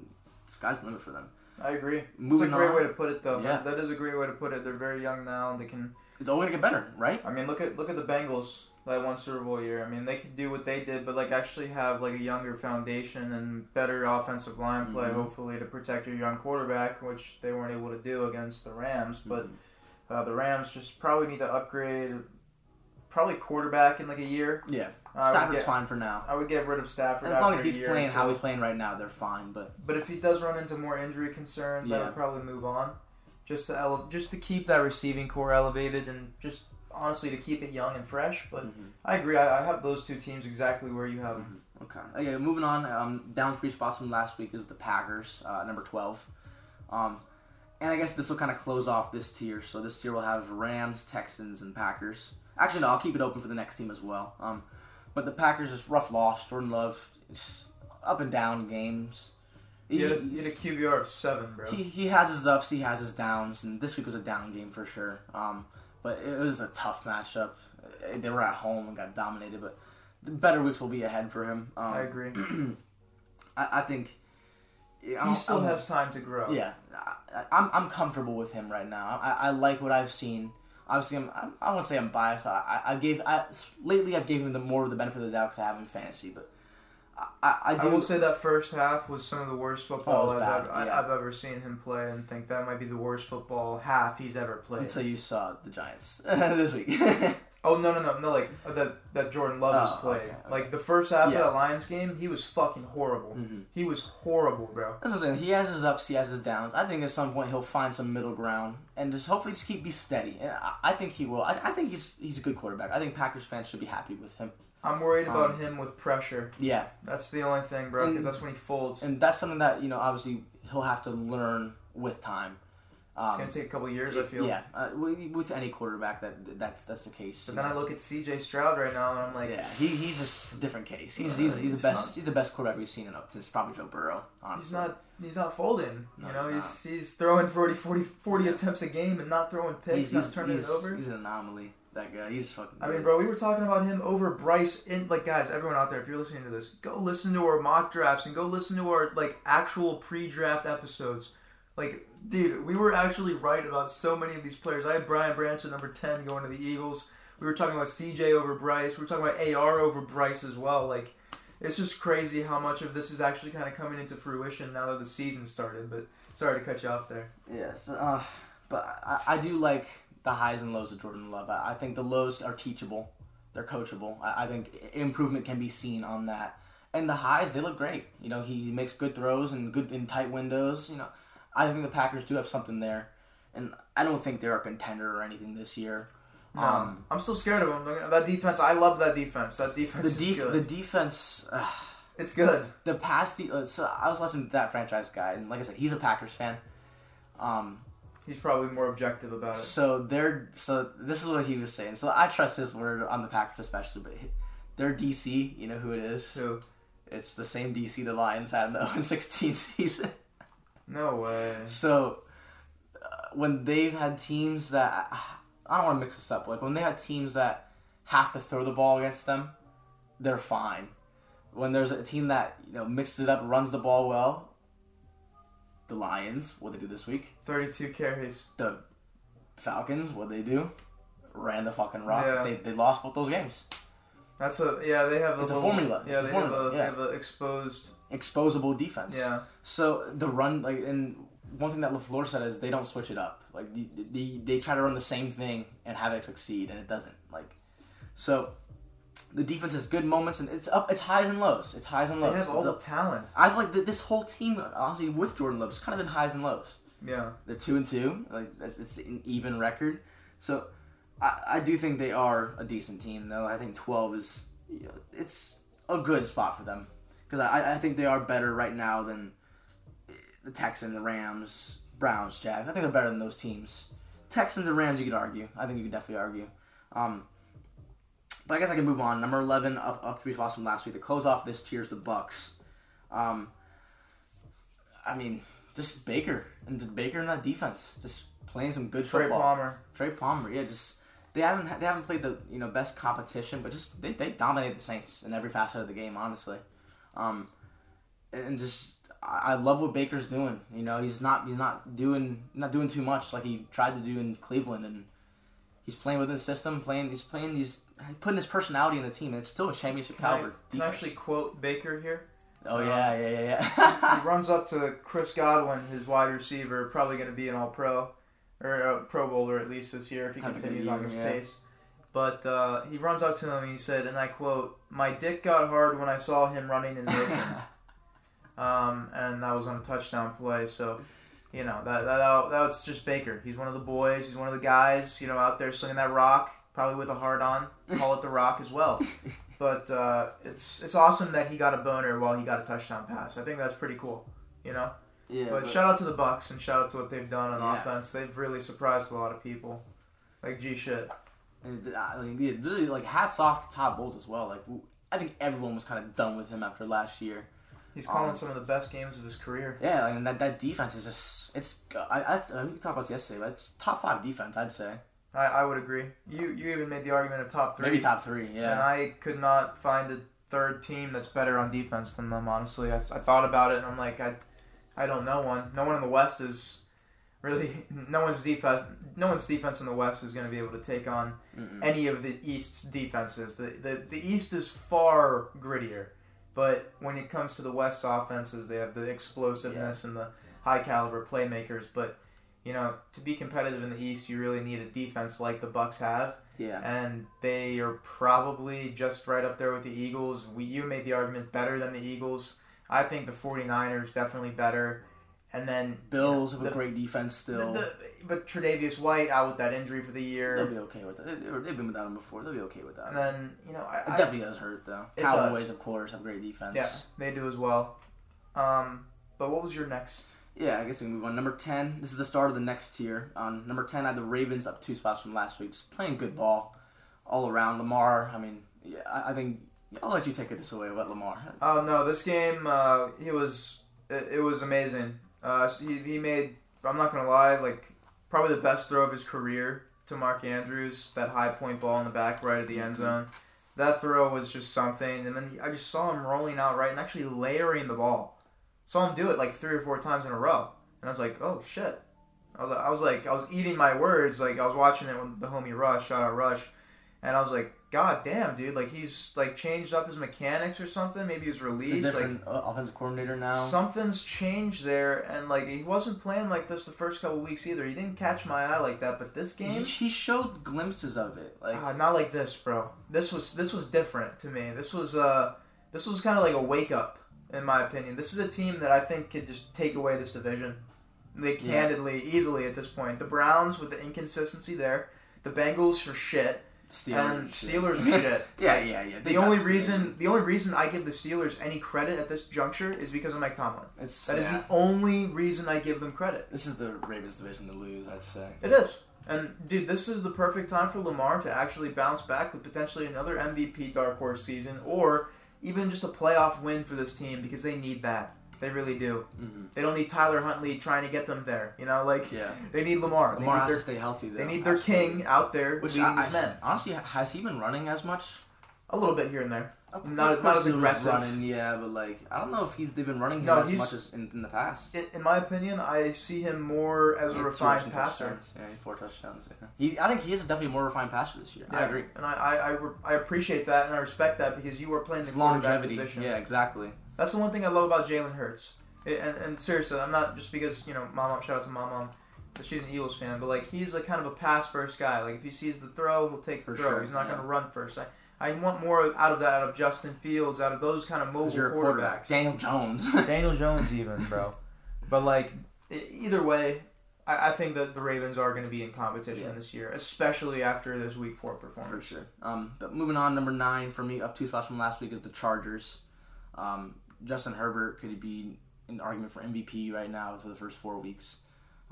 the sky's the limit for them.
I agree.
Moving
it's a great
on.
way to put it, though.
Yeah.
That- is a great way to put it. They're very young now. and They can.
It's only gonna get better, right?
I mean, look at look at the Bengals that one Super Bowl year. I mean, they could do what they did, but like actually have like a younger foundation and better offensive line play,
Mhm.
hopefully to protect your young quarterback, which they weren't able to do against the Rams. But
Mhm.
uh, the Rams just probably need to upgrade, probably quarterback in like a year.
yeah, Stafford's
get,
fine for now.
I would get rid of Stafford.
As long as he's playing how he's playing right now, they're fine. But
But if he does run into more injury concerns, I would probably move on, just to ele- just to keep that receiving corps elevated and just honestly to keep it young and fresh. But
Mhm.
I agree. I, I have those two teams exactly where you have them.
Okay. Okay. Moving on. Um, down three spots from last week is the Packers, uh, number twelve. Um, and I guess this will kind of close off this tier. So this tier will have Rams, Texans, and Packers. Actually, no. I'll keep it open for the next team as well. Um, but the Packers just rough loss. Jordan Love, up and down games.
He had, a,
He's-
he had a QBR of seven, bro.
he, he has his ups, he has his downs, and this week was a down game for sure. Um, but it was a tough matchup. They were at home and got dominated, but the better weeks will be ahead for him. Um,
I agree.
I, I think
He
I'm-
still
I'm-
has time to grow.
Yeah, I, I'm I'm comfortable with him right now. I, I like what I've seen. Obviously, I'm, I'm I won't say I'm biased, but I, I gave I, lately I've given him the more of the benefit of the doubt because I have him in fantasy. But I, I, I
I
do
will say that first half was some of the worst
Oh,
football
was
I've,
bad,
ever,
yeah.
I've ever seen him play, and think that might be the worst football half he's ever played.
until you saw the Giants this week.
Oh no no no no! Like uh, that that Jordan Love has
Oh,
played.
okay, okay.
Like the first half
Yeah.
of that Lions game, he was fucking horrible.
Mhm.
He was horrible, bro.
That's what I'm saying. He has his ups, he has his downs. I think at some point he'll find some middle ground and just hopefully just keep be steady. I, I think he will. I, I think he's he's a good quarterback. I think Packers fans should be happy with him.
I'm worried about
Um,
him with pressure.
Yeah,
That's the only thing, bro. Because that's when he folds.
and that's something that you know obviously he'll have to learn with time.
it's
Um,
gonna take a couple years, I feel.
Yeah, uh, with any quarterback that that's that's the case.
But then I look at C.J. Stroud right now, and I'm like,
yeah, he, he's a different case. He's
Uh,
he's, he's the best
not-
he's the best quarterback we've seen in, up since probably Joe Burrow. Honestly,
he's not he's not folding.
No,
you know,
he's
he's he's throwing 40, 40, 40 attempts a game and not throwing picks,
He's,
not
he's,
turning
he's,
it over.
he's an anomaly. That guy, he's fucking.
I mean, bro, we were talking about him over Bryce. In like, guys, everyone out there, if you're listening to this, go listen to our mock drafts and go listen to our like actual pre-draft episodes. Like, dude, we were actually right about so many of these players. I had Brian Branch at number ten going to the Eagles. We were talking about CJ over Bryce. We were talking about AR over Bryce as well. Like, it's just crazy how much of this is actually kind of coming into fruition now that the season started. But sorry to cut you off there.
Yes, uh, but I, I do like the highs and lows of Jordan Love. I, think the lows are teachable, they're coachable. I, I think improvement can be seen on that. And the highs, they look great. You know, he makes good throws and good in tight windows. You know, I think the Packers do have something there, and I don't think they're a contender or anything this year.
No,
Um,
I'm still scared of them. That defense, I love that defense. That
the
defense is
def-
good.
the defense. Uh,
it's good.
the past. De- uh, so I was listening to that franchise guy, and like I said, he's a Packers fan. Um,
He's probably more objective about it.
so they're so this is what he was saying. So I trust his word on the Packers especially, but he- their DC, you know who it is?
So,
It's the same DC the Lions had in the 0-16 season.
no way.
So uh, when they've had teams that I don't want to mix this up, like when they had teams that have to throw the ball against them, they're fine. When there's a team that you know mixes it up, runs the ball well, the Lions, what they do this week,
32 carries.
the Falcons, what they do, ran the fucking rock.
Yeah.
They, they lost both those games.
That's a yeah. They have a
It's a formula.
Yeah,
It's a
they
formula,
have a
yeah.
they have a exposed.
Exposable defense.
Yeah,
So the run, like, and one thing that LaFleur said is they don't switch it up. Like, the, the, they try to run the same thing and have it succeed, and it doesn't. Like, so the defense has good moments, and it's up, it's highs and lows. It's highs and lows.
they have all
The-
the talent.
I feel like th- this whole team, honestly, with Jordan Love, has kind of in highs and lows.
Yeah,
They're two and two, like it's an even record. So I, I do think they are a decent team, though. I think twelve is, you know, it's a good spot for them because I, I think they are better right now than the Texans, the Rams, Browns, Jags. I think they're better than those teams. Texans and Rams, you could argue. I think you could definitely argue. Um, but I guess I can move on. Number eleven, up up three spots from last week. To close off this tier's the Bucs. Um, I mean, just Baker and just Baker in that defense, just playing some good
Trey
football.
Palmer.
Trey Palmer, yeah, just they haven't they haven't played the you know best competition, but just they, they dominate the Saints in every facet of the game, honestly. Um, and just I I love what Baker's doing. You know, he's not he's not doing not doing too much like he tried to do in Cleveland, and he's playing within the system, playing he's playing he's putting his personality in the team, and it's still a championship
Can I,
caliber
can I actually quote Baker here?
oh yeah, yeah, yeah, yeah.
he runs up to Chris Godwin, his wide receiver, probably going to be an All Pro or a Pro Bowler at least this year if he
Have a good
continues on his
yeah.
pace. But uh, he runs up to him and he said, and I quote, "My dick got hard when I saw him running in motion." um, and that was on a touchdown play. So, you know that, that that that's just Baker. He's one of the boys. He's one of the guys. You know, out there slinging that rock, probably with a heart on. Call it the rock as well. But uh, it's it's awesome that he got a boner while he got a touchdown pass. I think that's pretty cool. You know.
yeah,
but,
but-
shout out to the Bucs and shout out to what they've done on
Yeah.
offense. They've really surprised a lot of people. Like G shit.
And, uh, like, yeah, really, like hats off to Todd Bowles as well. Like I think everyone was kind of done with him after last year.
He's calling
Um,
some of the best games of his career.
Yeah, like, and that, that defense is just it's. I, I, uh, we talked about this yesterday, but it's top five defense. I'd say
I, I would agree. You you even made the argument of top three.
maybe top three. yeah.
And I could not find a third team that's better on defense than them. Honestly, I, I thought about it and I'm like, I, I don't know one. No one in the West is really. No one's defense. No one's defense in the West is going to be able to take on
Mm-mm.
any of the East's defenses. The, the the East is far grittier, but when it comes to the West's offenses, they have the explosiveness and the high caliber playmakers. But you know, to be competitive in the East, you really need a defense like the Bucs have
yeah,
and they are probably just right up there with the Eagles. We, you made the argument better than the Eagles. I think the 49ers definitely better. And then
Bills
you
have
know,
a great defense still.
the- but Tre'Davious White out with that injury for the year.
They'll be okay with that. They, they've been without him before. They'll be okay with that.
And then you know,
It
I, I,
definitely does hurt though. Cowboys,
does.
of course, have great defense.
yeah, they do as well. Um, but what was your next?
Yeah, I guess we can move on. Number 10, this is the start of the next tier. On number 10, I had the Ravens up two spots from last week. Just playing good ball all around. Lamar, I mean, yeah, I, I think I'll let you take it this away about Lamar.
Oh no, this game uh, he was it, it was amazing. Uh, he he made I'm not gonna lie like probably the best throw of his career to Mark Andrews that high point ball in the back right of the end
Mhm.
zone. That throw was just something, and then he, I just saw him rolling out right and actually layering the ball. Saw him do it like three or four times in a row, and I was like, oh shit. I was, I was like I was eating my words like I was watching it with the homie Rush shout out Rush, and I was like God damn dude like he's like changed up his mechanics or something maybe
He's a
released like
different uh, offensive coordinator now.
Something's changed there, and like he wasn't playing like this the first couple weeks either. He didn't catch my eye like that, but this game,
he showed glimpses of it. Like,
ah, not like this, bro. This was this was different to me. This was uh, this was kind of like a wake up, in my opinion. This is a team that I think could just take away this division, like
Yeah.
candidly, easily at this point. The Browns with the inconsistency there, The Bengals for shit,
Steelers.
and Steelers shit.
yeah, yeah, yeah.
The only reason the only reason I give the Steelers any credit at this juncture is because of Mike Tomlin.
it's
That is
yeah.
the only reason I give them credit.
This is the Ravens division to lose, I'd say.
It is. And dude, this is the perfect time for Lamar to actually bounce back with potentially another MVP dark horse season or even just a playoff win for this team because they need that. They really do.
Mm-hmm.
They don't need Tyler Huntley trying to get them there. You know, like
Yeah.
they need Lamar.
Lamar
they
has
need
to
their,
stay healthy. Though,
they need their
absolutely.
king out there
Which
leading
I,
his
I-
men.
honestly, has he been running as much?
A little bit here and there.
Of
Not- not as aggressive.
Running, yeah, but like I don't know if he's they've been running him
No,
as much as in, in the past.
In, in my opinion, I see him more as a refined passer.
Yeah, four touchdowns. Yeah. He, I think he is definitely more refined passer this year. I agree.
and I, I, I, I appreciate that and I respect that because you are playing
It's
the
longevity.
position.
Yeah, exactly.
That's the one thing I love about Jalen Hurts. It- and, and seriously, I'm not just because you know, my mom. Shout out to my mom. But she's an Eagles fan, but like he's a kind of a pass first guy. Like if he sees the throw, he'll take the
For
throw.
sure,
He's not
yeah.
going to run first. I, I want more out of that, out of Justin Fields, out of those kind of mobile
Because you're a quarterback.
quarterbacks.
Daniel Jones.
Daniel Jones, even bro. But like either way, I, I think that the Ravens are going to be in competition
Yeah.
this year, especially after this Week Four performance.
For
performance.
sure. Um, but moving on, number nine for me, up two spots from last week is the Chargers. Um, Justin Herbert could be an argument for MVP right now for the first four weeks.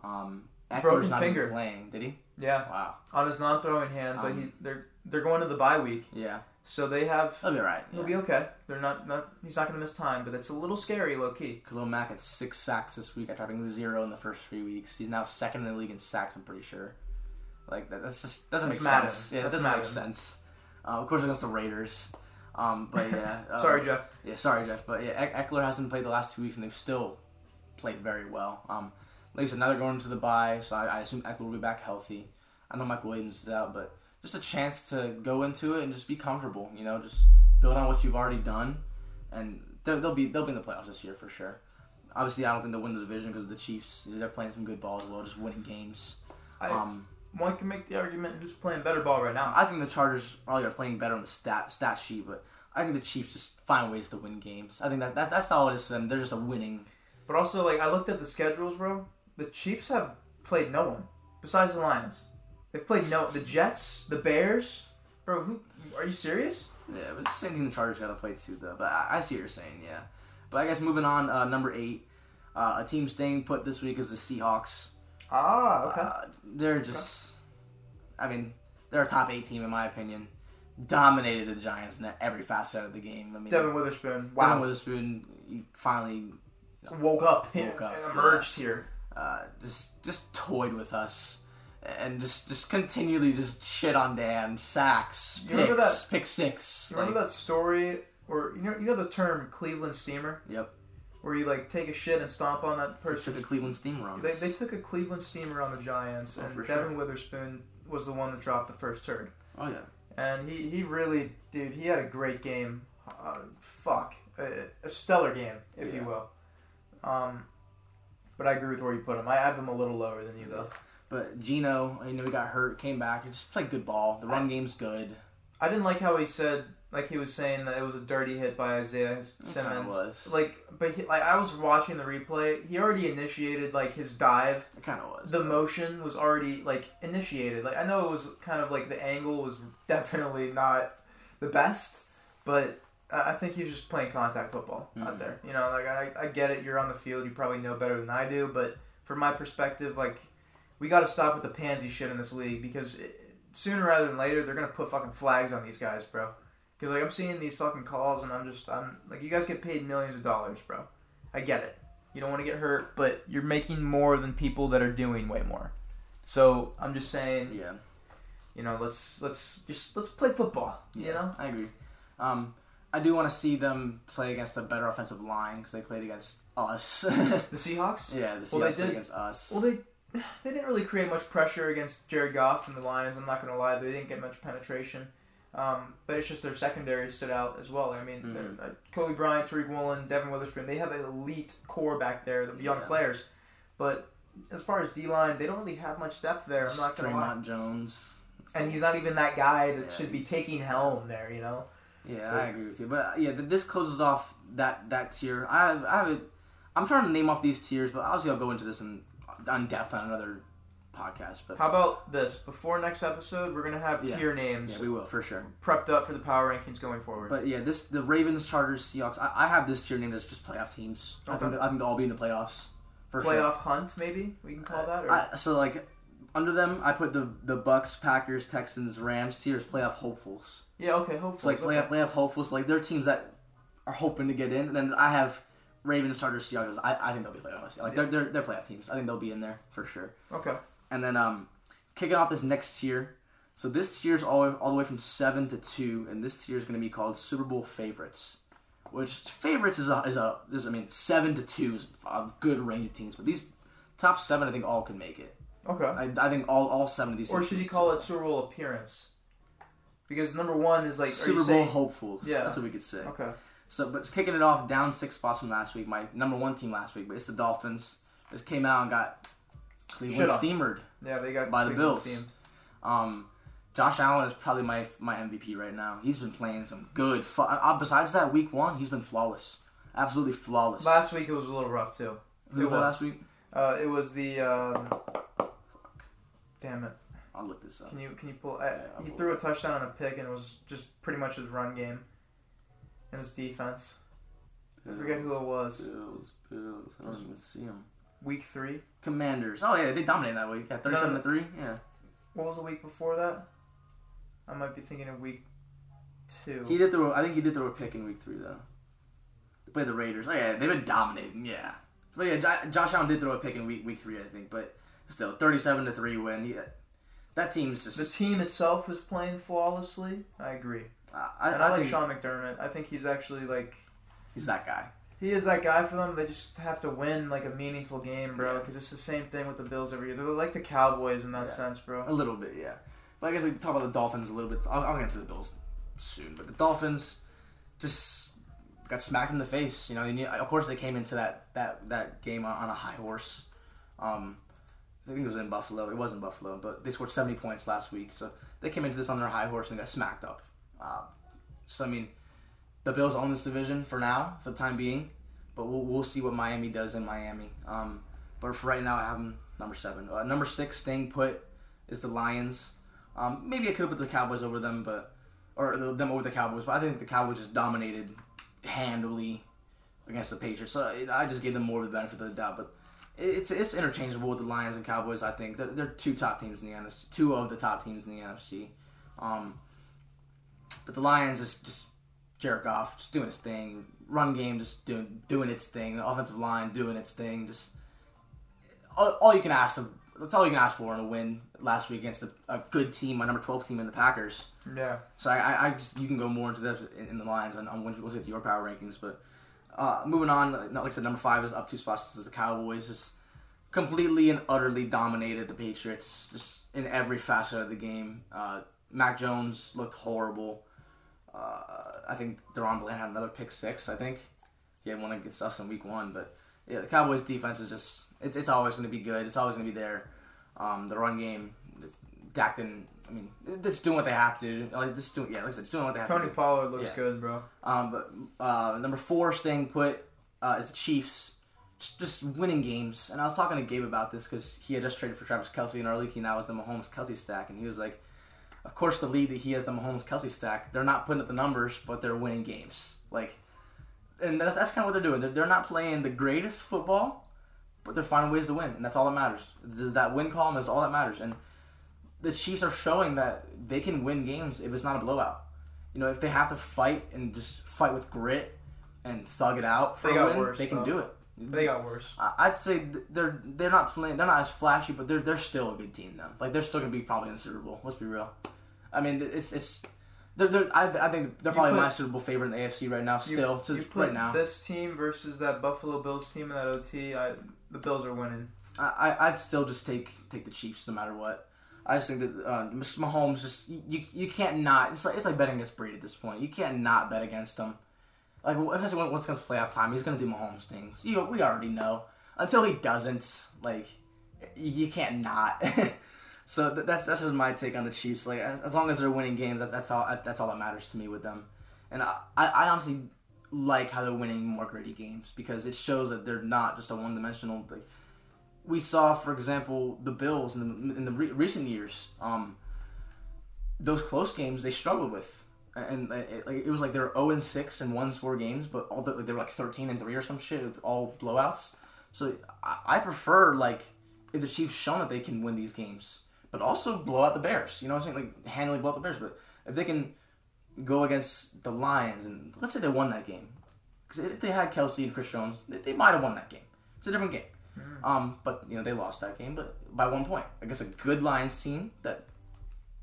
Um, Ekeler's
Broken
not
finger.
even playing, did he?
Yeah,
Wow.
on his non-throwing hand, but
Um,
he, they're they're going to the bye week,
Yeah,
so they have
he'll be alright.
He'll
Yeah.
be okay. They're not, not he's not going to miss time, but it's a little scary, low key.
Khalil Mack had six sacks this week after having zero in the first three weeks. He's now second in the league in sacks. I'm pretty sure. Like that, that's just doesn't
That's
make
Madden.
sense. Yeah,
That's
it doesn't make sense. Uh, of course, against the Raiders. Um, but yeah. uh,
Sorry, Jeff.
Yeah, sorry, Jeff. But yeah, Eck- Ekeler hasn't played the last two weeks, and they've still played very well. Um, like I said, now they're going into the bye, so I, I assume Ekeler will be back healthy. I know Mike Williams is out, but just a chance to go into it and just be comfortable. You know, just build on what you've already done, and they'll, they'll be they'll be in the playoffs this year for sure. Obviously, I don't think they'll win the division because the Chiefs they're playing some good ball as well, just winning games.
I,
Um,
one can make the argument who's playing better ball right now.
I think the Chargers probably are playing better on the stat stat sheet, but I think the Chiefs just find ways to win games. I think that, that that's all it is to them. They're just a winning
But also, like I looked at the schedules, bro. The Chiefs have played no one besides the Lions. They've played no the Jets, the Bears. Bro, who are you serious?
Yeah, but it's the same thing the Chargers got to play too, though. But I, I see what you're saying, yeah. But I guess moving on, uh, number eight, uh, a team staying put this week is the Seahawks.
Ah, okay.
Uh, they're just, I mean, they're a top eight team in my opinion. Dominated the Giants in every facet of the game. I mean,
Devin Witherspoon.
Devin Witherspoon he finally
woke up,
Woke up,
and emerged here.
uh, just just toyed with us. And just, just continually just shit on Dan, sacks,
You remember
picks,
that-
pick six.
You remember
like-
that story or you know you know the term Cleveland steamer,
Yep.
where you like take a shit and stomp on that person?
Took
person.
a Cleveland steamer on
They, they took a Cleveland steamer on the Giants,
Oh,
and Devin
sure.
Witherspoon was the one that dropped the first turd.
Oh yeah.
And he, he really, dude, he had a great game. Uh, fuck, a, a stellar game, if you will. Um, but I agree with where you put him. I have him a little lower than you though.
But Geno, you know, he got hurt, came back, he just played good ball. The run game's good.
I didn't like how he said, like he was saying that it was a dirty hit by Isaiah
It
Simmons.
was.
Like, but he, like I was watching the replay. He already initiated like his dive.
It kind of was.
The motion was already like initiated. Like I know it was kind of like the angle was definitely not the best, but I I think he was just playing contact football out
Mhm.
there. You know, like I, I get it. You're on the field. You probably know better than I do. But from my perspective, like we got to stop with the pansy shit in this league because it, sooner rather than later they're gonna put fucking flags on these guys, bro. Because like I'm seeing these fucking calls and I'm just I'm like you guys get paid millions of dollars, bro. I get it. You don't want to get hurt, but you're making more than people that are doing way more. So I'm just saying,
yeah,
you know, let's let's just let's play football. Yeah, You know,
I agree. Um, I do want to see them play against a better offensive line because they played against us.
the Seahawks.
yeah, the Seahawks
Well, they
played
did-
against us.
Well, they they didn't really create much pressure against Jared Goff and the Lions. I'm not gonna lie, they didn't get much penetration. Um, but it's just their secondary stood out as well. I mean,
Mhm.
uh, Coby Bryant, Tariq Woolen, Devin Witherspoon, they have an elite core back there, the young
Yeah.
players. But as far as D line, they don't really have much depth there. I'm not gonna lie.
Dre'Mont Jones.
And he's not even that guy that
Yeah,
should be taking helm there. You know.
Yeah,
But-
I agree with you. But yeah, this closes off that that tier. I have, I have it. I'm trying to name off these tiers, but obviously I'll go into this in on depth on another podcast. But
How about this? Before next episode, we're gonna have
Yeah.
tier names
yeah, we will for sure.
prepped up for the power rankings going forward.
But yeah, this the Ravens, Chargers, Seahawks. I, I have this tier named as just playoff teams. I
Okay.
think I think they'll all be in the playoffs for sure.
Playoff hunt, maybe we can call that. Or?
I, so like under them, I put the the Bucs, Packers, Texans, Rams tiers playoff hopefuls.
yeah, okay. Hopefully,
It's like playoff playoff hopefuls. Like they're teams that are hoping to get in. And then I have Ravens, Chargers, Seahawks. I, I think they'll be playoffs. Like they're, they're they're playoff teams. I think they'll be in there for sure.
Okay.
And then um, kicking off this next tier. So this tier is all all the way from seven to two, and this tier is going to be called Super Bowl favorites. Which favorites is a is a is I mean seven to two is a good range of teams, but these top seven I think all can make it.
Okay.
I, I think all all seven of these.
or should you call it Super Bowl appearance? Because number one is like
Super Bowl
saying-
hopefuls?
Yeah.
that's what we could say.
Okay.
So, but it's kicking it off down six spots from last week. My number one team last week, but it's the Dolphins. Just came out and got Cleveland
on.
steamered.
Yeah, they got
By the Bills. Um, Josh Allen is probably my my MVP right now. He's been playing some good. Fu- uh, besides that, week one, he's been flawless, absolutely flawless.
Last week it was a little rough too.
Who
it was.
last week?
Uh, it was the. Um, damn it!
I'll look this up.
Can you can you pull? Uh,
I'll
he threw a touchdown and a pick, and it was just pretty much his run game and his defense. I forget who it was.
Bills, Bills. I don't even see him.
Week three.
Commanders. Oh yeah, they dominated that week. Yeah, thirty-seven
No,
to three. Yeah.
What was the week before that? I might be thinking of week two.
He did throw. I think he did throw a pick in week three though. They played the Raiders. Oh yeah, they've been dominating. Yeah, but yeah, Jo- Josh Allen did throw a pick in week week three, I think. But still, thirty-seven to three win. Yeah, that team's just.
the team itself is playing flawlessly. I agree,
I, I,
and I, like
think
Sean McDermott. I think he's actually like
he's that guy.
He is that guy for them. They just have to win like a meaningful game, bro. Because it's the same thing with the Bills every year. They're like the Cowboys in that
Yeah.
sense, bro.
A little bit, yeah. But I guess we can talk about the Dolphins a little bit. I'll, I'll get to the Bills soon. But the Dolphins just got smacked in the face. You know, and, of course they came into that that that game on, on a high horse. Um, I think it was in Buffalo. It wasn't Buffalo, but they scored seventy points last week. So they came into this on their high horse and got smacked up. Um, so I mean, the Bills own this division for now, for the time being. But we'll, we'll see what Miami does in Miami. Um, but for right now, I have them number seven. Uh, number six, staying put, is the Lions. Um, maybe I could have put the Cowboys over them, but or the, them over the Cowboys. But I think the Cowboys just dominated handily against the Patriots. So it, I just gave them more of the benefit of the doubt. But it's it's interchangeable with the Lions and Cowboys. I think they're, they're two top teams in the NFC, two of the top teams in the NFC. Um, but the Lions is just Jared Goff just doing his thing. Run game just doing doing its thing. The offensive line doing its thing. Just all, all you can ask of that's all you can ask for in a win last week against a, a good team, my number twelve team in the Packers.
Yeah.
So I, I, I just, you can go more into that in, in the lines on, on when we'll get your power rankings. But uh, moving on, like I said, number five is up two spots. This is the Cowboys, just completely and utterly dominated the Patriots, just in every facet of the game. Uh, Mac Jones looked horrible. Uh, I think DaRon Bland had another pick six. I think he had one against us in week one. But yeah, the Cowboys defense is just it's, it's always going to be good. It's always going to be there. Um, the run game, Dak didn't. I mean, they're just doing what they have to. Like just doing, yeah, like I said, just doing what they have
Tony
to. do.
Tony Pollard looks
Yeah.
good, bro.
Um, but uh, number four, staying put, uh, is the Chiefs. Just, just winning games. And I was talking to Gabe about this because he had just traded for Travis Kelce in our league. He now has the Mahomes Kelce stack, and he was like, "Of course, the league that he has the Mahomes Kelce stack, they're not putting up the numbers, but they're winning games. Like, and that's that's kind of what they're doing. They're, they're not playing the greatest football, but they're finding ways to win, and that's all that matters. Is that win column is all that matters, and the Chiefs are showing that they can win games if it's not a blowout. You know, if they have to fight and just fight with grit and thug it out for
They
a win,
worse,
they can
though.
do it.
They got worse.
I'd say they're they're not playing. They're not as flashy, but they're they're still a good team though. Like they're still gonna be probably in the Super Bowl. Let's be real. I mean, it's it's. They're, they're, I, I think they're probably
put-
my Super Bowl favorite in the AFC right now.
You-
Still, to
you put
right now,
this team versus that Buffalo Bills team in that OT. I, the Bills are winning.
I, I I'd still just take take the Chiefs no matter what. I just think that uh, Mahomes just you you can't not. It's like it's like betting against Brady at this point. You can't not bet against him. Like especially when once it comes to playoff time, he's gonna do Mahomes things. You we already know. Until he doesn't, like you, you can't not. so th- that's that's just my take on the Chiefs. Like as, as long as they're winning games, that, that's all that's all that matters to me with them. And I, I, I honestly like how they're winning more gritty games because it shows that they're not just a one dimensional. Like we saw, for example, the Bills in the, in the re- recent years. Um, those close games they struggled with, and it, it was like they were zero and six in one score games, but all the, they were like thirteen and three or some shit, all blowouts. So I, I prefer like if the Chiefs shown that they can win these games, but also blow out the Bears. You know what I'm saying? Like handily blow out the Bears, but if they can go against the Lions and let's say they won that game, because if they had Kelce and Chris Jones, they, they might have won that game. It's a different game. Mm. Um, but you know they lost that game, but by one point. I guess a good Lions team that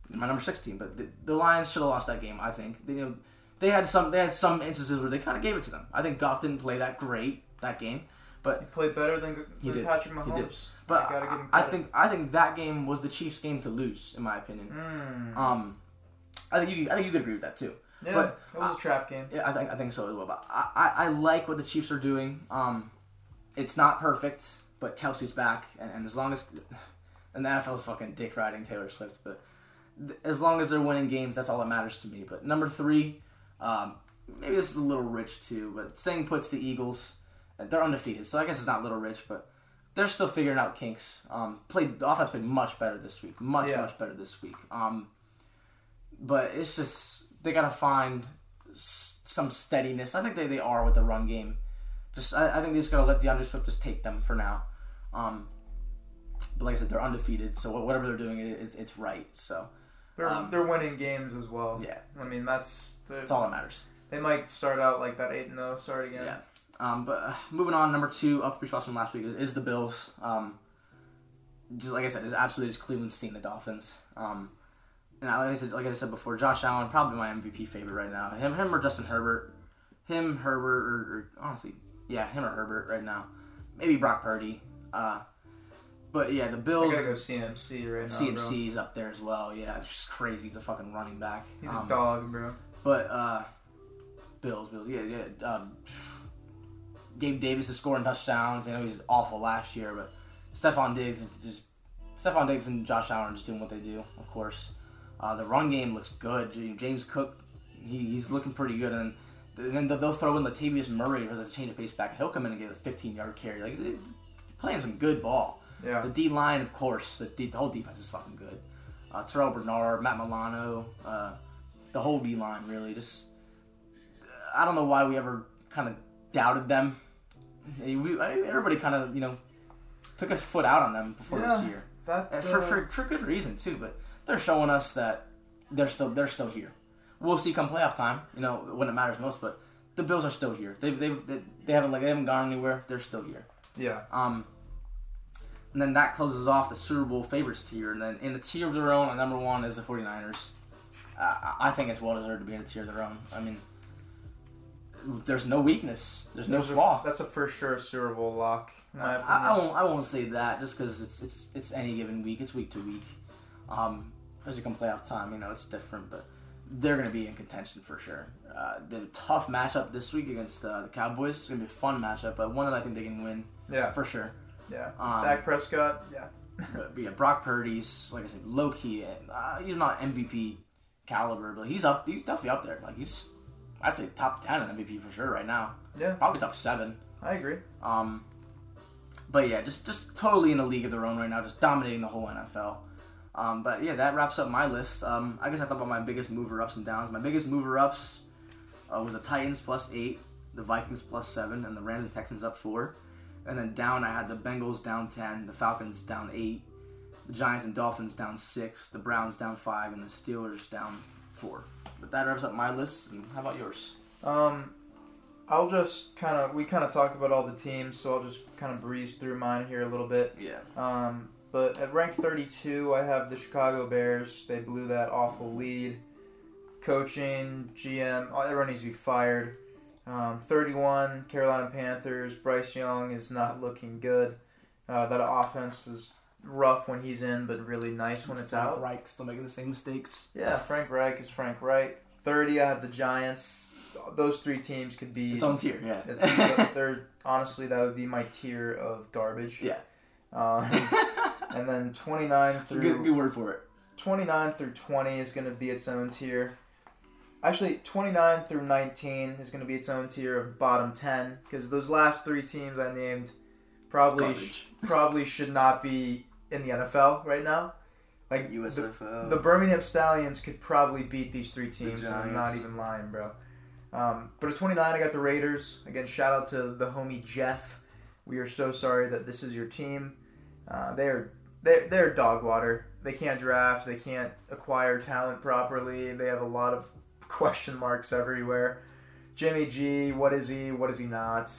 my number six team, but the, the Lions should have lost that game. I think they, you know, they had some they had some instances where they kind of gave it to them. I think Goff didn't play that great that game, but
he played better than, than Patrick Mahomes. He did.
But I, I, think I think that game was the Chiefs' game to lose, in my opinion. Mm. Um, I think you I think you could agree with that too.
Yeah, but it was I, a trap game.
Yeah, I think I think so as well. But I, I, I like what the Chiefs are doing. Um, it's not perfect, but Kelce's back, and, and as long as and the NFL's fucking dick riding Taylor Swift, but as long as they're winning games, that's all that matters to me. But number three, um, maybe this is a little rich too, but saying puts the Eagles. They're undefeated, so I guess it's not little rich, but they're still figuring out kinks. Um, played the offense played much better this week, much yeah. much better this week. Um, but it's just they gotta find some steadiness. I think they, they are with the run game. Just I, I think they just gotta let the Swift just take them for now. Um, but like I said, they're undefeated, so whatever they're doing, it, it's it's right. So
they're um, they're winning games as well.
Yeah,
I mean that's
that's all that matters.
They might start out like that eight and zero, oh, start again.
Yeah. Um, but uh, moving on, number two up for from last week is, is the Bills. Um, just like I said, it's absolutely just Cleveland's team, the Dolphins. Um, and like I said, like I said before, Josh Allen probably my MVP favorite right now. Him, him or Justin Herbert. Him, Herbert, or, or honestly, yeah, him or Herbert right now. Maybe Brock Purdy. Uh, but yeah, the Bills.
I gotta go CMC right now.
CMC is up there as well. Yeah, it's just crazy. He's a fucking running back.
He's um, a dog, bro.
But uh, Bills, Bills. Yeah, yeah. Um, Gabe Davis is scoring touchdowns. I know he's awful last year, but Stefon Diggs is just Stefon Diggs and Josh Allen are just doing what they do. Of course, uh, the run game looks good. James Cook, he, he's looking pretty good, and then they'll throw in Latavius Murray as a change of pace back. He'll come in and get a 15 yard carry. Like playing some good ball.
Yeah.
The D line, of course, the, D, the whole defense is fucking good. Uh, Terrel Bernard, Matt Milano, uh, the whole D line really just. I don't know why we ever kind of doubted them. We, everybody kind of you know took a foot out on them before
yeah,
this year,
that, uh,
for, for for good reason too. But they're showing us that they're still they're still here. We'll see come playoff time, you know, when it matters most. But the Bills are still here. They they they haven't like they haven't gone anywhere. They're still here.
Yeah.
Um, and then that closes off the Super Bowl favorites tier. And then in a tier of their own, number one is the 49ers. Uh, I think it's well deserved to be in a tier of their own. I mean, there's no weakness. There's no flaw.
that's a for sure Super Bowl lock.
I, I, won't. I won't say that just because it's it's it's any given week. It's week to week. Um, as you come playoff time, you know it's different, but they're going to be in contention for sure. Uh, the tough matchup this week against uh, the Cowboys. It's going to be a fun matchup, but one that I think they can win.
Yeah,
for sure.
Yeah. Um, Dak Prescott. Yeah.
but, yeah, Brock Purdy's like I said, low key. Uh, he's not MVP caliber, but he's up. He's definitely up there. Like he's, I'd say top ten in MVP for sure right now.
Yeah.
Probably top seven.
I agree.
Um, but yeah, just just totally in a league of their own right now, just dominating the whole NFL. Um, but yeah, that wraps up my list. Um, I guess I thought about my biggest mover ups and downs. My biggest mover ups uh, was the Titans plus eight, the Vikings plus seven, and the Rams and Texans up four. And then down, I had the Bengals down 10, the Falcons down 8, the Giants and Dolphins down 6, the Browns down 5, and the Steelers down 4. But that wraps up my list. And how about yours?
Um, I'll just kind of, we kind of talked about all the teams, so I'll just kind of breeze through mine here a little bit.
Yeah.
Um, but at rank 32, I have the Chicago Bears. They blew that awful lead. Coaching, GM, everyone needs to be fired. Um, 31, Carolina Panthers. Bryce Young is not looking good. Uh, that offense is rough when he's in, but really nice when it's
Frank
out.
Reich still making the same mistakes.
Yeah, Frank Reich is Frank Reich. 30, I have the Giants. Those three teams could be
its own tier.
Yeah, they're honestly that would be my tier of garbage.
Yeah.
Um, and then 29 through
good, good word for it.
29 through 20 is going to be its own tier. Actually, 29 through 19 is going to be its own tier of bottom 10 because those last three teams I named probably sh- probably should not be in the NFL right now. Like the,
USFL.
the Birmingham Stallions could probably beat these three teams. and I'm not even lying, bro. Um, but at 29, I got the Raiders. Again, shout out to the homie Jeff. We are so sorry that this is your team. Uh, they're they're, they're dog water. They can't draft. They can't acquire talent properly. They have a lot of question marks everywhere. Jimmy G, what is he? What is he not?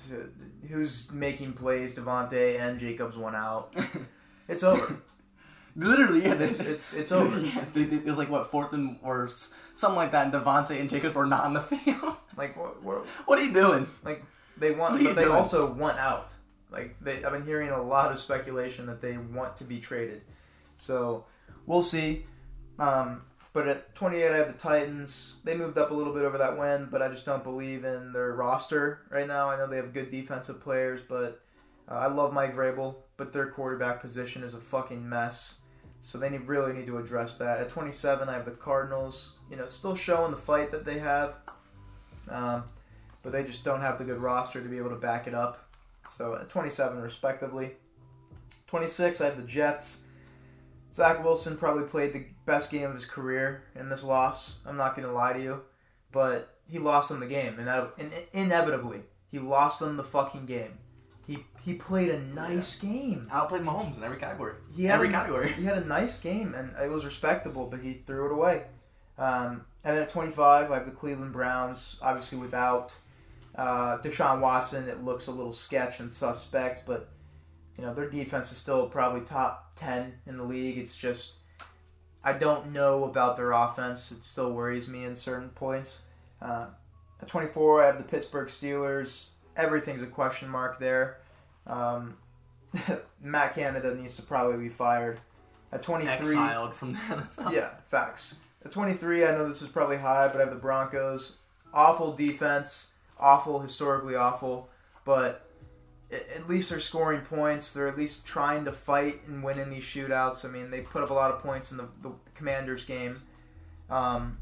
Who's making plays? Davante and Jacobs one out. It's over.
Literally, yeah. They,
It's it's it's over.
Yeah, they, they, it was like what fourth and or something like that. And Davante and Jacobs were not on the field.
Like what? what
what are you doing?
Like they want,
What are you
but they
doing?
also want out. Like they, I've been hearing a lot of speculation that they want to be traded. So we'll see. Um, but at 28, I have the Titans. They moved up a little bit over that win, but I just don't believe in their roster right now. I know they have good defensive players, but uh, I love Mike Vrabel, but their quarterback position is a fucking mess. So they need, really need to address that. At 27, I have the Cardinals. You know, still showing the fight that they have. Um, but they just don't have the good roster to be able to back it up. So at 27, respectively. 26, I have the Jets. Zach Wilson probably played the best game of his career in this loss. I'm not going to lie to you, but he lost them the game, and that, in, inevitably, he lost them the fucking game. He he played a nice game.
Outplayed Mahomes in every category.
He had
every
a,
category.
He had a nice game, and it was respectable, but he threw it away. Um, and then at 25, I have the Cleveland Browns, obviously without uh, Deshaun Watson. It looks a little sketch and suspect, but you know their defense is still probably top 10 in the league. It's just I don't know about their offense. It still worries me in certain points. Uh, at 24, I have the Pittsburgh Steelers. Everything's a question mark there. Um, Matt Canada needs to probably be fired. At 23,
Exiled from the NFL.
yeah, facts. At 23, I know this is probably high, but I have the Broncos. Awful defense, awful, historically awful, but at least they're scoring points. They're at least trying to fight and win in these shootouts. I mean, they put up a lot of points in the, the Commanders game, um,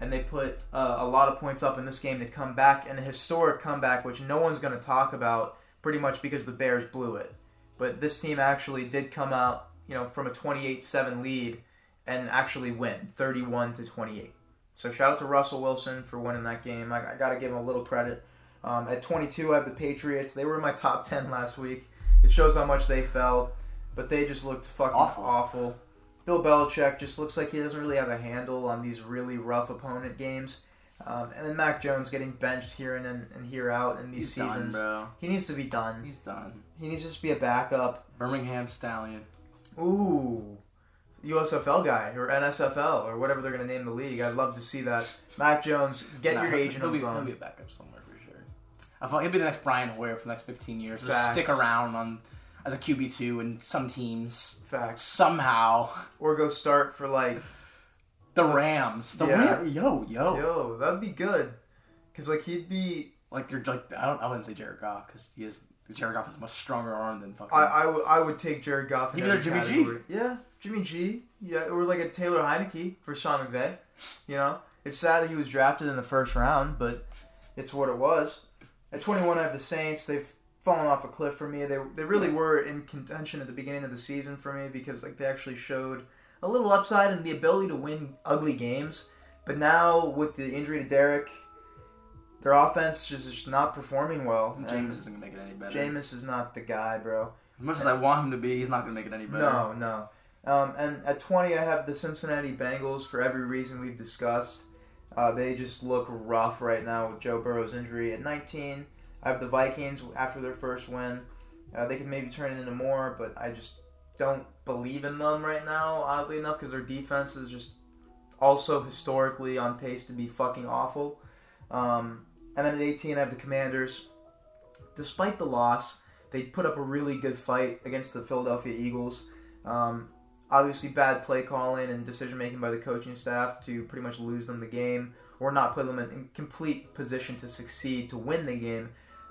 and they put uh, a lot of points up in this game to come back, and a historic comeback, which no one's going to talk about, pretty much because the Bears blew it. But this team actually did come out, you know, from a 28-7 lead and actually win 31 to 28. So shout out to Russell Wilson for winning that game. I, I got to give him a little credit. Um, at 22, I have the Patriots. They were in my top 10 last week. It shows how much they fell, but they just looked fucking
Awful.
awful. Bill Belichick just looks like he doesn't really have a handle on these really rough opponent games. Um, and then Mac Jones getting benched here and, and, here out in these
He's done,
seasons.
bro.
he needs to be done.
He's done.
He needs to just be a backup.
Birmingham Stallion.
Ooh, USFL guy or NSFL or whatever they're going to name the league. I'd love to see that. Mac Jones, get
Nah,
your
he'll-
agent
he'll
on
be, He'll be a backup somewhere for sure. I thought he'll be the next Brian Hoyer for the next 15 years. Just stick around on as a QB two in some teams
Facts.
somehow.
Or go start for like,
The Rams. The
Yeah.
Rams. Yo, yo.
yo, that'd be good. Cause like he'd be,
Like you're like I don't I wouldn't say Jared Goff because he is Jared Goff has a much stronger arm than fucking.
I, I, w- I would take Jared Goff.
He'd be like Jimmy G.
category. Yeah, Jimmy G. Yeah, or like a Taylor Heinicke for Sean McVay. You know, it's sad that he was drafted in the first round, but it's what it was. At 21, I have the Saints. They've fallen off a cliff for me. They they really were in contention at the beginning of the season for me because like they actually showed a little upside and the ability to win ugly games. But now with the injury to Derek, their offense just is not performing well. and
Jameis isn't gonna make it any better.
Jameis is not the guy, bro.
As much as I want him to be, he's not gonna make it any better.
No, no. Um, and at 20, I have the Cincinnati Bengals for every reason we've discussed. Uh, they just look rough right now with Joe Burrow's injury. At 19, I have the Vikings after their first win. Uh, they could maybe turn it into more, but I just don't believe in them right now, oddly enough, because their defense is just also historically on pace to be fucking awful. Um, and then at 18, I have the Commanders. Despite the loss, they put up a really good fight against the Philadelphia Eagles. Um, obviously, bad play calling and decision making by the coaching staff to pretty much lose them the game or not put them in complete position to succeed to win the game.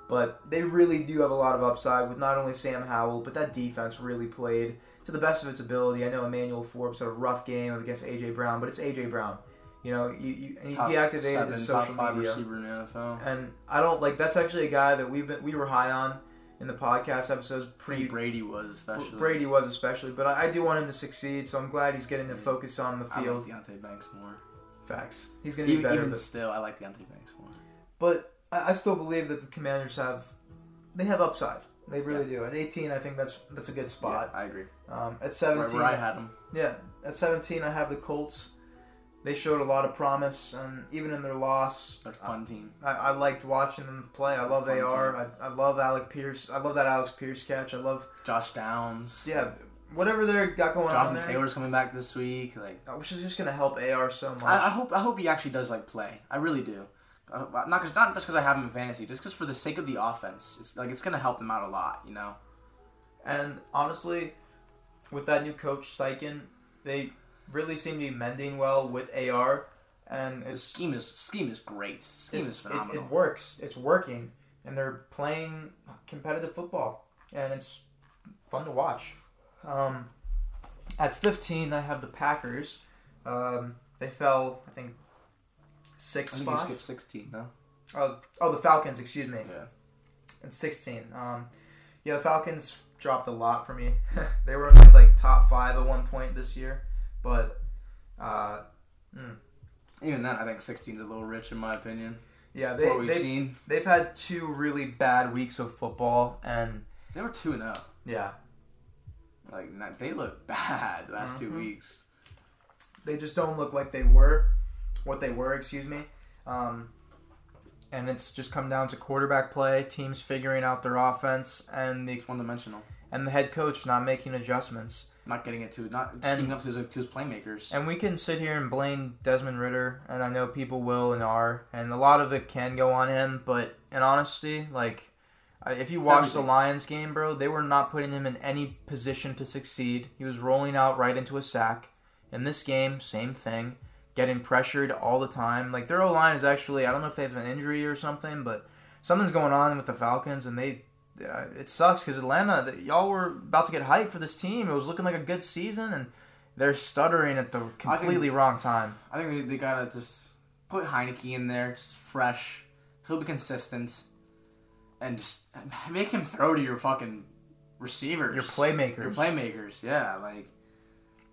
But they really do have a lot of upside with not only Sam Howell, but that defense really played to the best of its ability. I know Emmanuel Forbes had a rough game against AJ Brown, but it's AJ Brown. You know, you, you and he
Top
deactivated
seven,
his
top
social
five
media
receiver in the NFL.
and I don't like that's actually a guy that we've been we were high on in the podcast episodes. Pre
Brady was especially.
Brady was especially, but I, I do want him to succeed. So I'm glad he's getting to focus on the
I like
field.
Deonte Banks more.
Facts. He's gonna be
Even,
better,
even
but,
still, I like Deonte Banks more.
but I, I still believe that the Commanders have they have upside. They really do. At 18, I think that's that's a good spot.
Yeah, I agree.
Um, at 17,
where I had him.
Yeah, at 17, I have the Colts. They showed a lot of promise, and even in their loss,
They're a fun team.
I, I liked watching them play. I love
Fun
AR. I, I love Alec Pierce. I love that Alex Pierce catch. I love
Josh Downs.
yeah, whatever they got going on
Jonathan Taylor's coming back this week. Like,
which is just gonna help AR so much.
I, I hope I hope he actually does like play. I really do. Uh, not cause, not just because I have him in fantasy, just because for the sake of the offense, it's like it's gonna help them out a lot. You know.
and honestly, with that new coach Steichen, they really seem to be mending well with AR, and
The scheme is scheme is great. Scheme
it,
is
it,
phenomenal.
it works. It's working, and they're playing competitive football, and it's fun to watch. Um, at 15, I have the Packers. Um, they fell, I think, six
I think you skipped
spots.
sixteen. No.
Oh, oh, the Falcons. Excuse me.
Yeah.
At 16. Um, yeah, the Falcons dropped a lot for me. they were in like top five at one point this year, but uh, mm,
Even then, I think 16 is a little rich in my opinion.
yeah, they
what we've
they
seen,
they've had two really bad weeks of football, and
they were two and zero.
yeah,
Like they look bad the last two
Mhm.
weeks.
they just don't look like they were what they were. Excuse me. Um, and it's just come down to quarterback play, teams figuring out their offense, and the
It's one dimensional.
and the head coach not making adjustments.
Not getting it to not
And-
scheming up to his, to his playmakers.
And we can sit here and blame Desmond Ridder, and I know people will and are, and a lot of it can go on him. But in honesty, like if you watch the. Lions game, bro, they were not putting him in any position to succeed. He was rolling out right into a sack. In this game, same thing, getting pressured all the time. Like their O line is actually, I don't know if they have an injury or something, but something's going on with the Falcons, and they. Uh, it sucks because Atlanta, y'all were about to get hyped for this team. It was looking like a good season, and they're stuttering at the completely wrong time.
I think they, they gotta just put Heinicke in there, just fresh. He'll be consistent, and just make him throw to your fucking receivers,
Your playmakers.
your playmakers. Yeah, like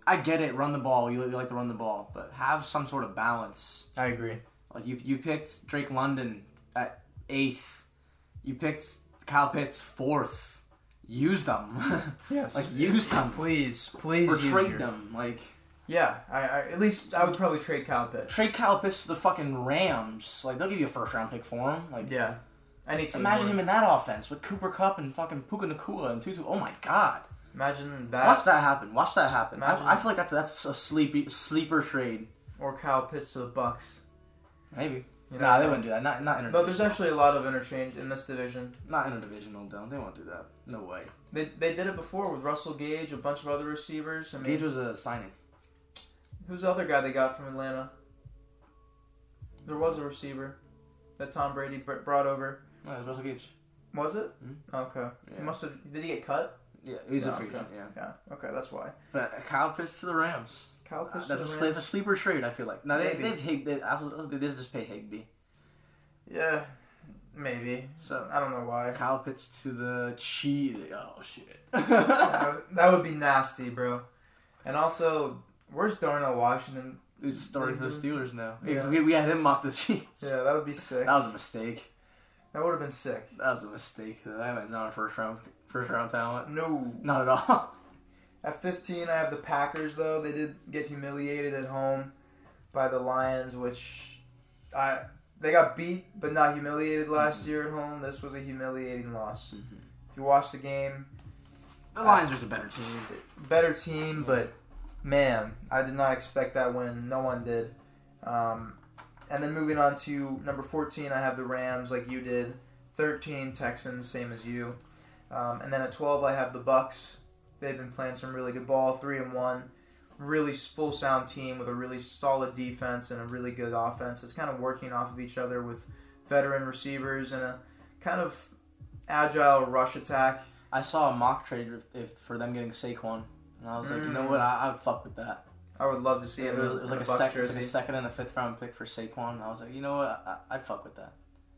I get it. Run the ball. You, you like to run the ball, but have some sort of balance.
I agree.
Like you, you picked Drake London at eighth. You picked Kyle Pitts fourth. Use them,
Yes.
like use them,
please, please,
or trade
your-
them. Like
Yeah, I, I at least I would probably trade Kyle Pitts.
trade Kyle Pitts to the fucking Rams. Like they'll give you a first round pick for him. Like
Yeah, any team.
imagine
would.
him in that offense with Cooper Kupp and fucking Puka Nacua and Tutu. Oh my god,
Imagine that
watch that happen. Watch that happen.
Imagine-
I, I feel like that's that's a sleepy sleeper trade.
or Kyle Pitts to the Bucs.
Maybe.
You
nah, they wouldn't do that. Not not interdivisional.
But there's actually a lot of interchange in this division.
not in a interdivisional though. They won't do that. No way.
They they did it before with Russell Gage, a bunch of other receivers. I mean,
Gage was a signing.
who's the other guy they got from Atlanta? There was a receiver that Tom Brady brought over.
No, it was Russell Gage.
Was it?
Mhm.
Okay.
Yeah.
He must have. Did he get cut?
Yeah, he's a free
okay.
agent. Yeah,
Yeah. Okay, that's why.
but Kyle Pitts to the Rams.
Kyle
Uh,
Pitts.
that's a,
to the
sli-
Rams.
a sleeper trade. I feel like. Now they they've Hig, they, absolutely they just pay Higbee.
Yeah, maybe.
So
I don't know why.
Kyle Pitts to the Chiefs. Oh shit.
that that would be nasty, bro. And also, where's Darnell Washington?
He's starting for the Steelers now.
Yeah.
We, we had him mock the Chiefs.
Yeah, that would be sick.
That was a mistake.
That would have been sick.
That was a mistake. That man's not a first round first round talent.
No.
Not at all.
At 15, I have the Packers, though. They did get humiliated at home by the Lions, which I they got beat but not humiliated last year at home. This was a humiliating loss. If you watch the game,
The Lions are just a better team.
better team, but man, I did not expect that win. No one did. Um, and then moving on to number 14, I have the Rams, like you did. 13, Texans, same as you. Um, and then at 12, I have the Bucs. They've been playing some really good ball, three and one. Really full sound team with a really solid defense and a really good offense. It's kind of working off of each other with veteran receivers and a kind of agile rush attack.
I saw a mock trade if, if for them getting Saquon, and I was like, you know
Mm.
what? I, I'd fuck with that.
I would love to see
it
him
was, it was like a,
Bucs
sec- it was
jersey.
like a second and a fifth round pick for Saquon. I was like, you know what? I, I'd fuck with that.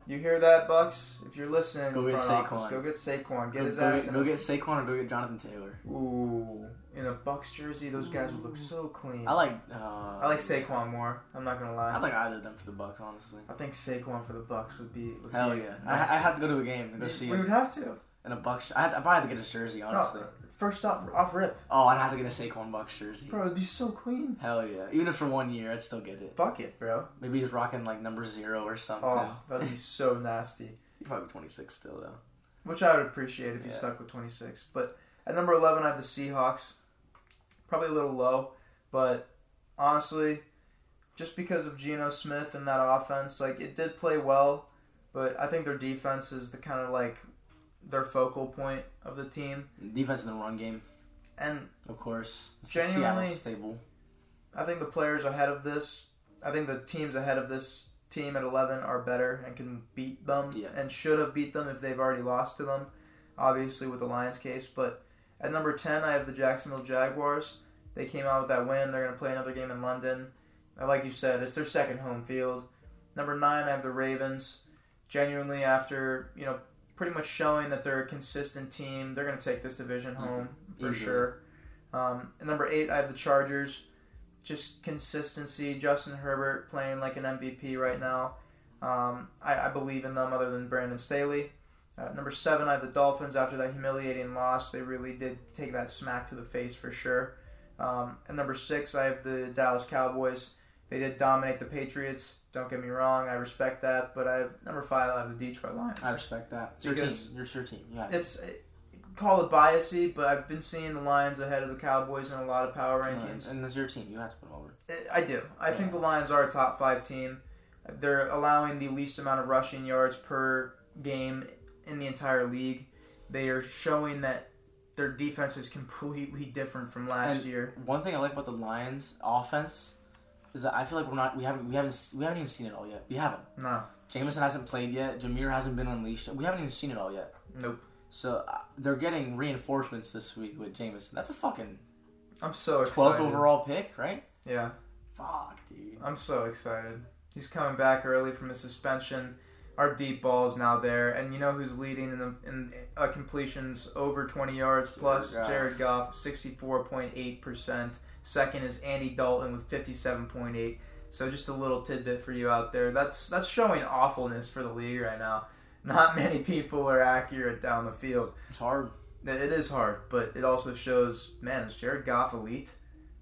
You hear that, Bucs? If you're listening,
Go get
front office,
Saquon.
go get Saquon. Get
go,
his
go
ass
get, go get Saquon or go get Jonathan Taylor.
Ooh, in a Bucs jersey, those guys would look so clean.
I like. Uh,
I like Saquon more. I'm not gonna lie.
I like either of them for the Bucs, honestly.
I think Saquon for the Bucs would be. Would
Hell
be
yeah!
nice.
I, I have to go to a game and go see
We would have to.
in a Bucs. I, I probably have to get his jersey, honestly.
No, first off, off rip,
Oh, I'd have to get a Saquon Bucs jersey.
bro. It'd be so clean.
Hell yeah! Even if for one year, I'd still get it.
Fuck it, bro.
Maybe he's rocking like number zero or something.
Oh, that'd be so nasty.
He's probably 26 still though.
Which I would appreciate if you
Yeah.
stuck with 26. But at number 11, I have the Seahawks. Probably a little low, but honestly, just because of Geno Smith and that offense, like it did play well, but I think their defense is the kind of like their focal point of the team.
Defense in the run game,
And
of course.
Genuinely-
stable.
I think the players ahead of this, I think the teams ahead of this team at 11 are better and can beat them
Yeah.
and should have beat them if they've already lost to them, obviously with the Lions case. But at number 10, I have the Jacksonville Jaguars. They came out with that win. They're going to play another game in London. And Like you said, it's their second home field. Number 9, I have the Ravens. Genuinely, after, you know, pretty much showing that they're a consistent team, they're going to take this division home for
Easily.
sure. Um, number 8, I have the Chargers just consistency. Justin Herbert playing like an MVP right now. Um, I, I believe in them other than Brandon Staley. Uh, number seven, I have the Dolphins after that humiliating loss. They really did take that smack to the face for sure. Um, and number six, I have the Dallas Cowboys. They did dominate the Patriots. Don't get me wrong, I respect that. But I have number five, I have the Detroit Lions.
I respect that. It's your team. It's your team. Yeah.
It's it, call it biasy, but I've been seeing the Lions ahead of the Cowboys in a lot of power rankings.
And it's your team. You have to put them over.
Eh, I do. I think the Lions are a top five team. They're allowing the least amount of rushing yards per game in the entire league. They are showing that their defense is completely different from last
And-
year.
One thing I like about the Lions offense is that I feel like we're not. We haven't. We haven't. We haven't even seen it all yet. We haven't.
No,
Jameson hasn't played yet. Jameer hasn't been unleashed. We haven't even seen it all yet.
nope.
So uh, they're getting reinforcements this week with Jameson. That's a fucking
I'm so excited.
twelfth overall pick, right?
Yeah,
Fuck, dude.
I'm so excited. He's coming back early from his suspension. Our deep ball is now there, and you know who's leading in the in uh, completions over 20 yards plus?
Goff.
Jared Goff, 64.8 percent. Second is Andy Dalton with 57.8. So just a little tidbit for you out there. That's that's showing awfulness for the league right now. Not many people are accurate down the field.
It's hard.
It is hard, but it also shows, man, is Jared Goff elite?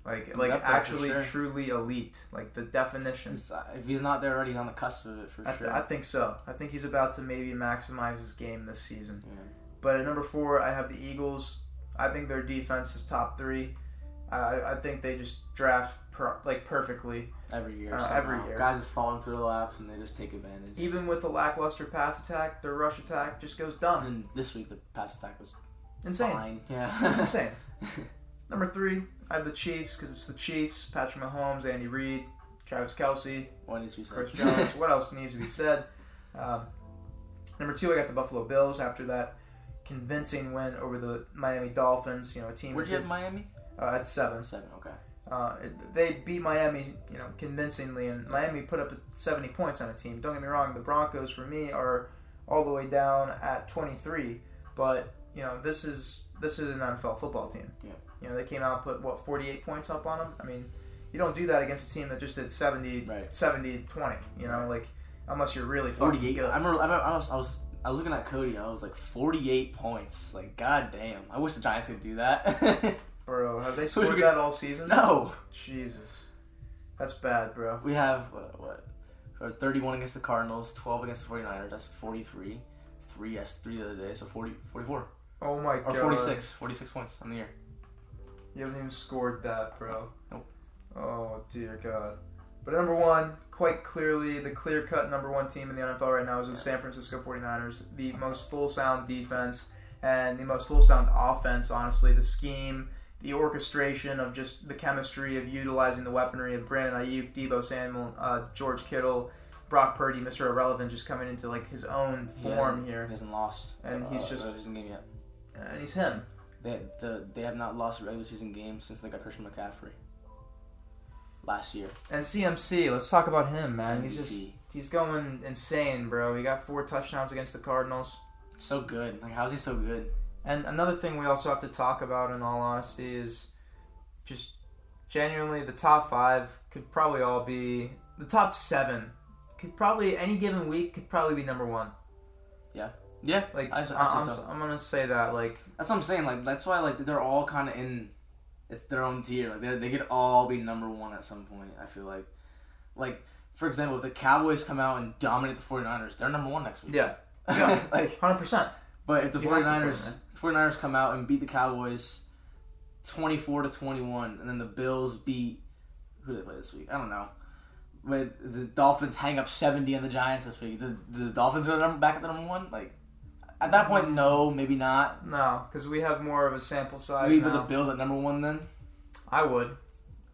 Like
He's
like
up there for
actually
sure.
truly elite, like the definition.
He's, uh, if he's not there already, he's on the cusp of it for
I,
sure.
I think so. I think he's about to maybe maximize his game this season.
Yeah.
But at number four, I have the Eagles. I think their defense is top three. I, I think they just draft per, like perfectly,
Every year,
Uh, every year.
guys just falling through the laps and they just take advantage.
even with a lackluster pass attack. Their rush attack just goes dumb.
And this week the pass attack was
Insane.
fine. Yeah.
insane. Number three, I have the Chiefs because it's the Chiefs. Patrick Mahomes, Andy Reid, Travis Kelce,
what needs to be said?
Chris Jones. what else needs to be said? Um, number two, I got the Buffalo Bills after that convincing win over the Miami Dolphins. You know, a team
Where'd you have Miami?
Uh, at seven.
Seven. Okay.
Uh, it- they beat Miami, you know, convincingly, and Miami put up 70 points on a team. Don't get me wrong, the Broncos for me are all the way down at 23, but you know, this is this is an NFL football team.
Yeah.
You know, they came out put what 48 points up on them. I mean, you don't do that against a team that just did 70,
Right.
70, 20. You know, like unless you're really fucking
Forty-eight.
good.
I remember. I, remember I was. I was. I was looking at Cody. I was like, forty-eight points. Like, god damn. I wish the Giants could do that.
Bro, have they scored that all season?
no.
Jesus, that's bad, bro.
We have uh, what? what 31 against the Cardinals, 12 against the 49ers. That's 43. Three, yes, three the other day. So 40, 44.
Oh my god.
Or 46. 46 points on the year.
You haven't even scored that, bro.
Nope.
Oh dear God. But number one, quite clearly, the clear-cut number one team in the NFL right now is the San Francisco 49ers. The most full sound defense and the most full sound offense. Honestly, the scheme, the orchestration of just the chemistry of utilizing the weaponry of Brandon Aiyuk, Deebo Samuel, uh, George Kittle, Brock Purdy, Mr. Irrelevant, just coming into like his own form
hasn't-
here,
He hasn't lost.
And he's just-
season game yet.
and he's him.
They the they have not lost a regular season game since they got Christian McCaffrey. Last year.
And CMC, let's talk about him, man. He's just he's going insane, bro. He got four touchdowns against the Cardinals.
So good. Like, how's he so good?
And another thing we also have to talk about, in all honesty, is just genuinely the top five could probably all be the top seven. Could probably any given week could probably be number one.
Yeah, Yeah.
Like
I- I
I,
see
am. I'm gonna say that. Like
that's what I'm saying. Like, that's why like they're all kind of in. It's their own tier. Like, they they could all be number one at some point. I feel like, like for example, if the Cowboys come out and dominate the 49ers, they're number one next week.
yeah, Yeah.
like,
hundred percent.
But if the
You have to put
49ers
them
49ers come out and beat the Cowboys 24 to 21 and then the Bills beat who do they play this week? I don't know. But the Dolphins hang up 70 on the Giants this week. The, the Dolphins are back at the number one? Like at that point no, maybe not.
No, because we have more of a sample size
Maybe put the. Bills at number 1 then.
I would.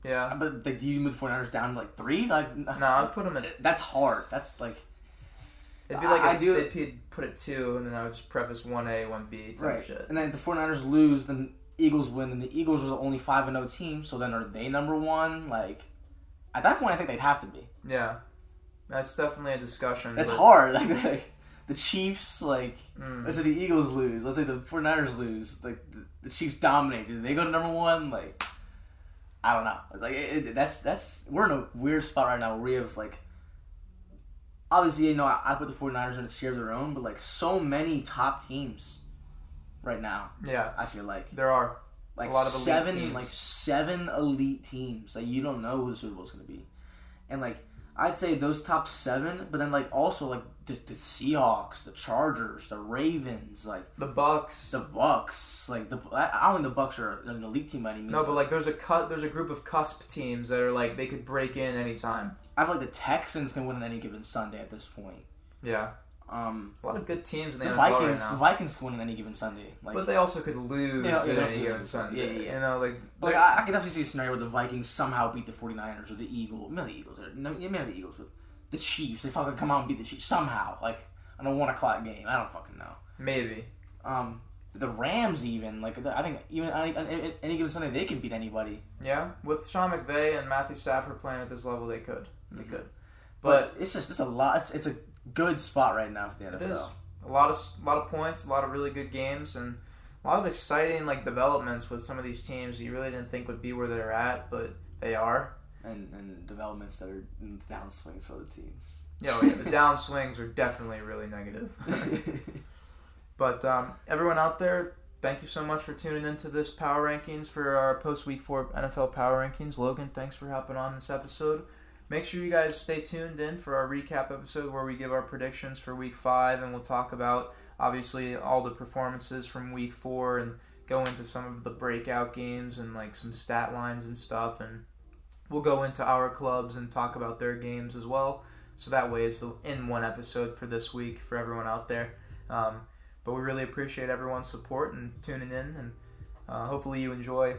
Yeah.
But like, do you move the 49ers down to like 3? Like
No, I'd put them at.
that's hard. That's like
It'd be like
I
if
do-
they'd put it two, and then I would just preface one A, one B type
right.
shit.
And then if the 49ers lose, then Eagles win, and the Eagles are the only 5 and 0 team, so then are they number 1? Like at that point I think they'd have to be.
Yeah, that's definitely a discussion.
It's
but-
hard. Like, like the Chiefs, like
Mm.
let's say the Eagles lose, let's say the 49ers lose, like the, the Chiefs dominate. Do they go to number one? Like I don't know. Like it, it- that's that's we're in a weird spot right now where we have like obviously you know I, put the 49ers on a tier of their own, but like so many top teams right now.
Yeah,
I feel like
there are.
like
A lot of elite
seven
teams.
like seven elite teams like you don't know who the Super Bowl is going to be, and like I'd say those top seven, but then like also like the, the Seahawks, the Chargers, the Ravens, like
The Bucs.
the Bucs, like the I, I don't think the Bucs are an elite team by any means.
no, but like there's a cut. There's a group of cusp teams that are like they could break in anytime.
I feel like the Texans can win on any given Sunday at this point.
Yeah,
Um,
a lot of good teams in the,
the
NFL
Vikings,
right
the. Vikings can win on any given Sunday. Like,
but they also could lose
Yeah,
at
yeah,
any given. Sunday.
Yeah, yeah, yeah.
You know, like,
like, I, I can definitely see a scenario where the Vikings somehow beat the 49ers or the Eagles. Maybe the Eagles. No, maybe the Eagles, but the Chiefs. They fucking come out and beat the Chiefs somehow. Like, on a 1 o'clock game. I don't fucking know.
maybe.
Um, the Rams, even. Like, the, I think even on, on any, any given Sunday, they can beat anybody.
Yeah, with Sean McVay and Matthew Stafford playing at this level, they could.
Mhm.
could.
But, it's just, it's a lot. It's, it's a good spot right now for the
It
NFL.
is. A lot of a lot of points, a lot of really good games, and a lot of exciting like developments with some of these teams that you really didn't think would be where they're at, but they are.
And, and developments that are in downswings for the teams.
Yeah, oh, yeah the downswings are definitely really negative. but um, everyone out there, thank you so much for tuning into this power rankings for our post week four NFL power rankings. Logan, thanks for hopping on this episode. Make sure you guys stay tuned in for our recap episode where we give our predictions for week five and we'll talk about obviously all the performances from week four and go into some of the breakout games and like some stat lines and stuff and we'll go into our clubs and talk about their games as well. So that way it's in one episode for this week for everyone out there. Um, but we really appreciate everyone's support and tuning in, and uh, hopefully you enjoy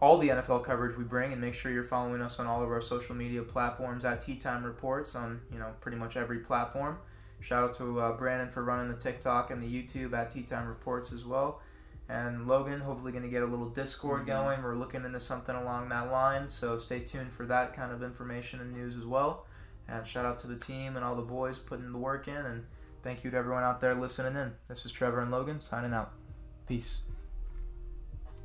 all the NFL coverage we bring. And make sure you're following us on all of our social media platforms at Tea Time Reports on you know pretty much every platform. Shout out to uh, Brandon for running the TikTok and the YouTube at Tea Time Reports as well. And Logan, hopefully, going to get a little Discord
Mhm.
going. We're looking into something along that line, so stay tuned for that kind of information and news as well. And shout out to the team and all the boys putting the work in. And thank you to everyone out there listening in. This is Trevor and Logan signing out. Peace.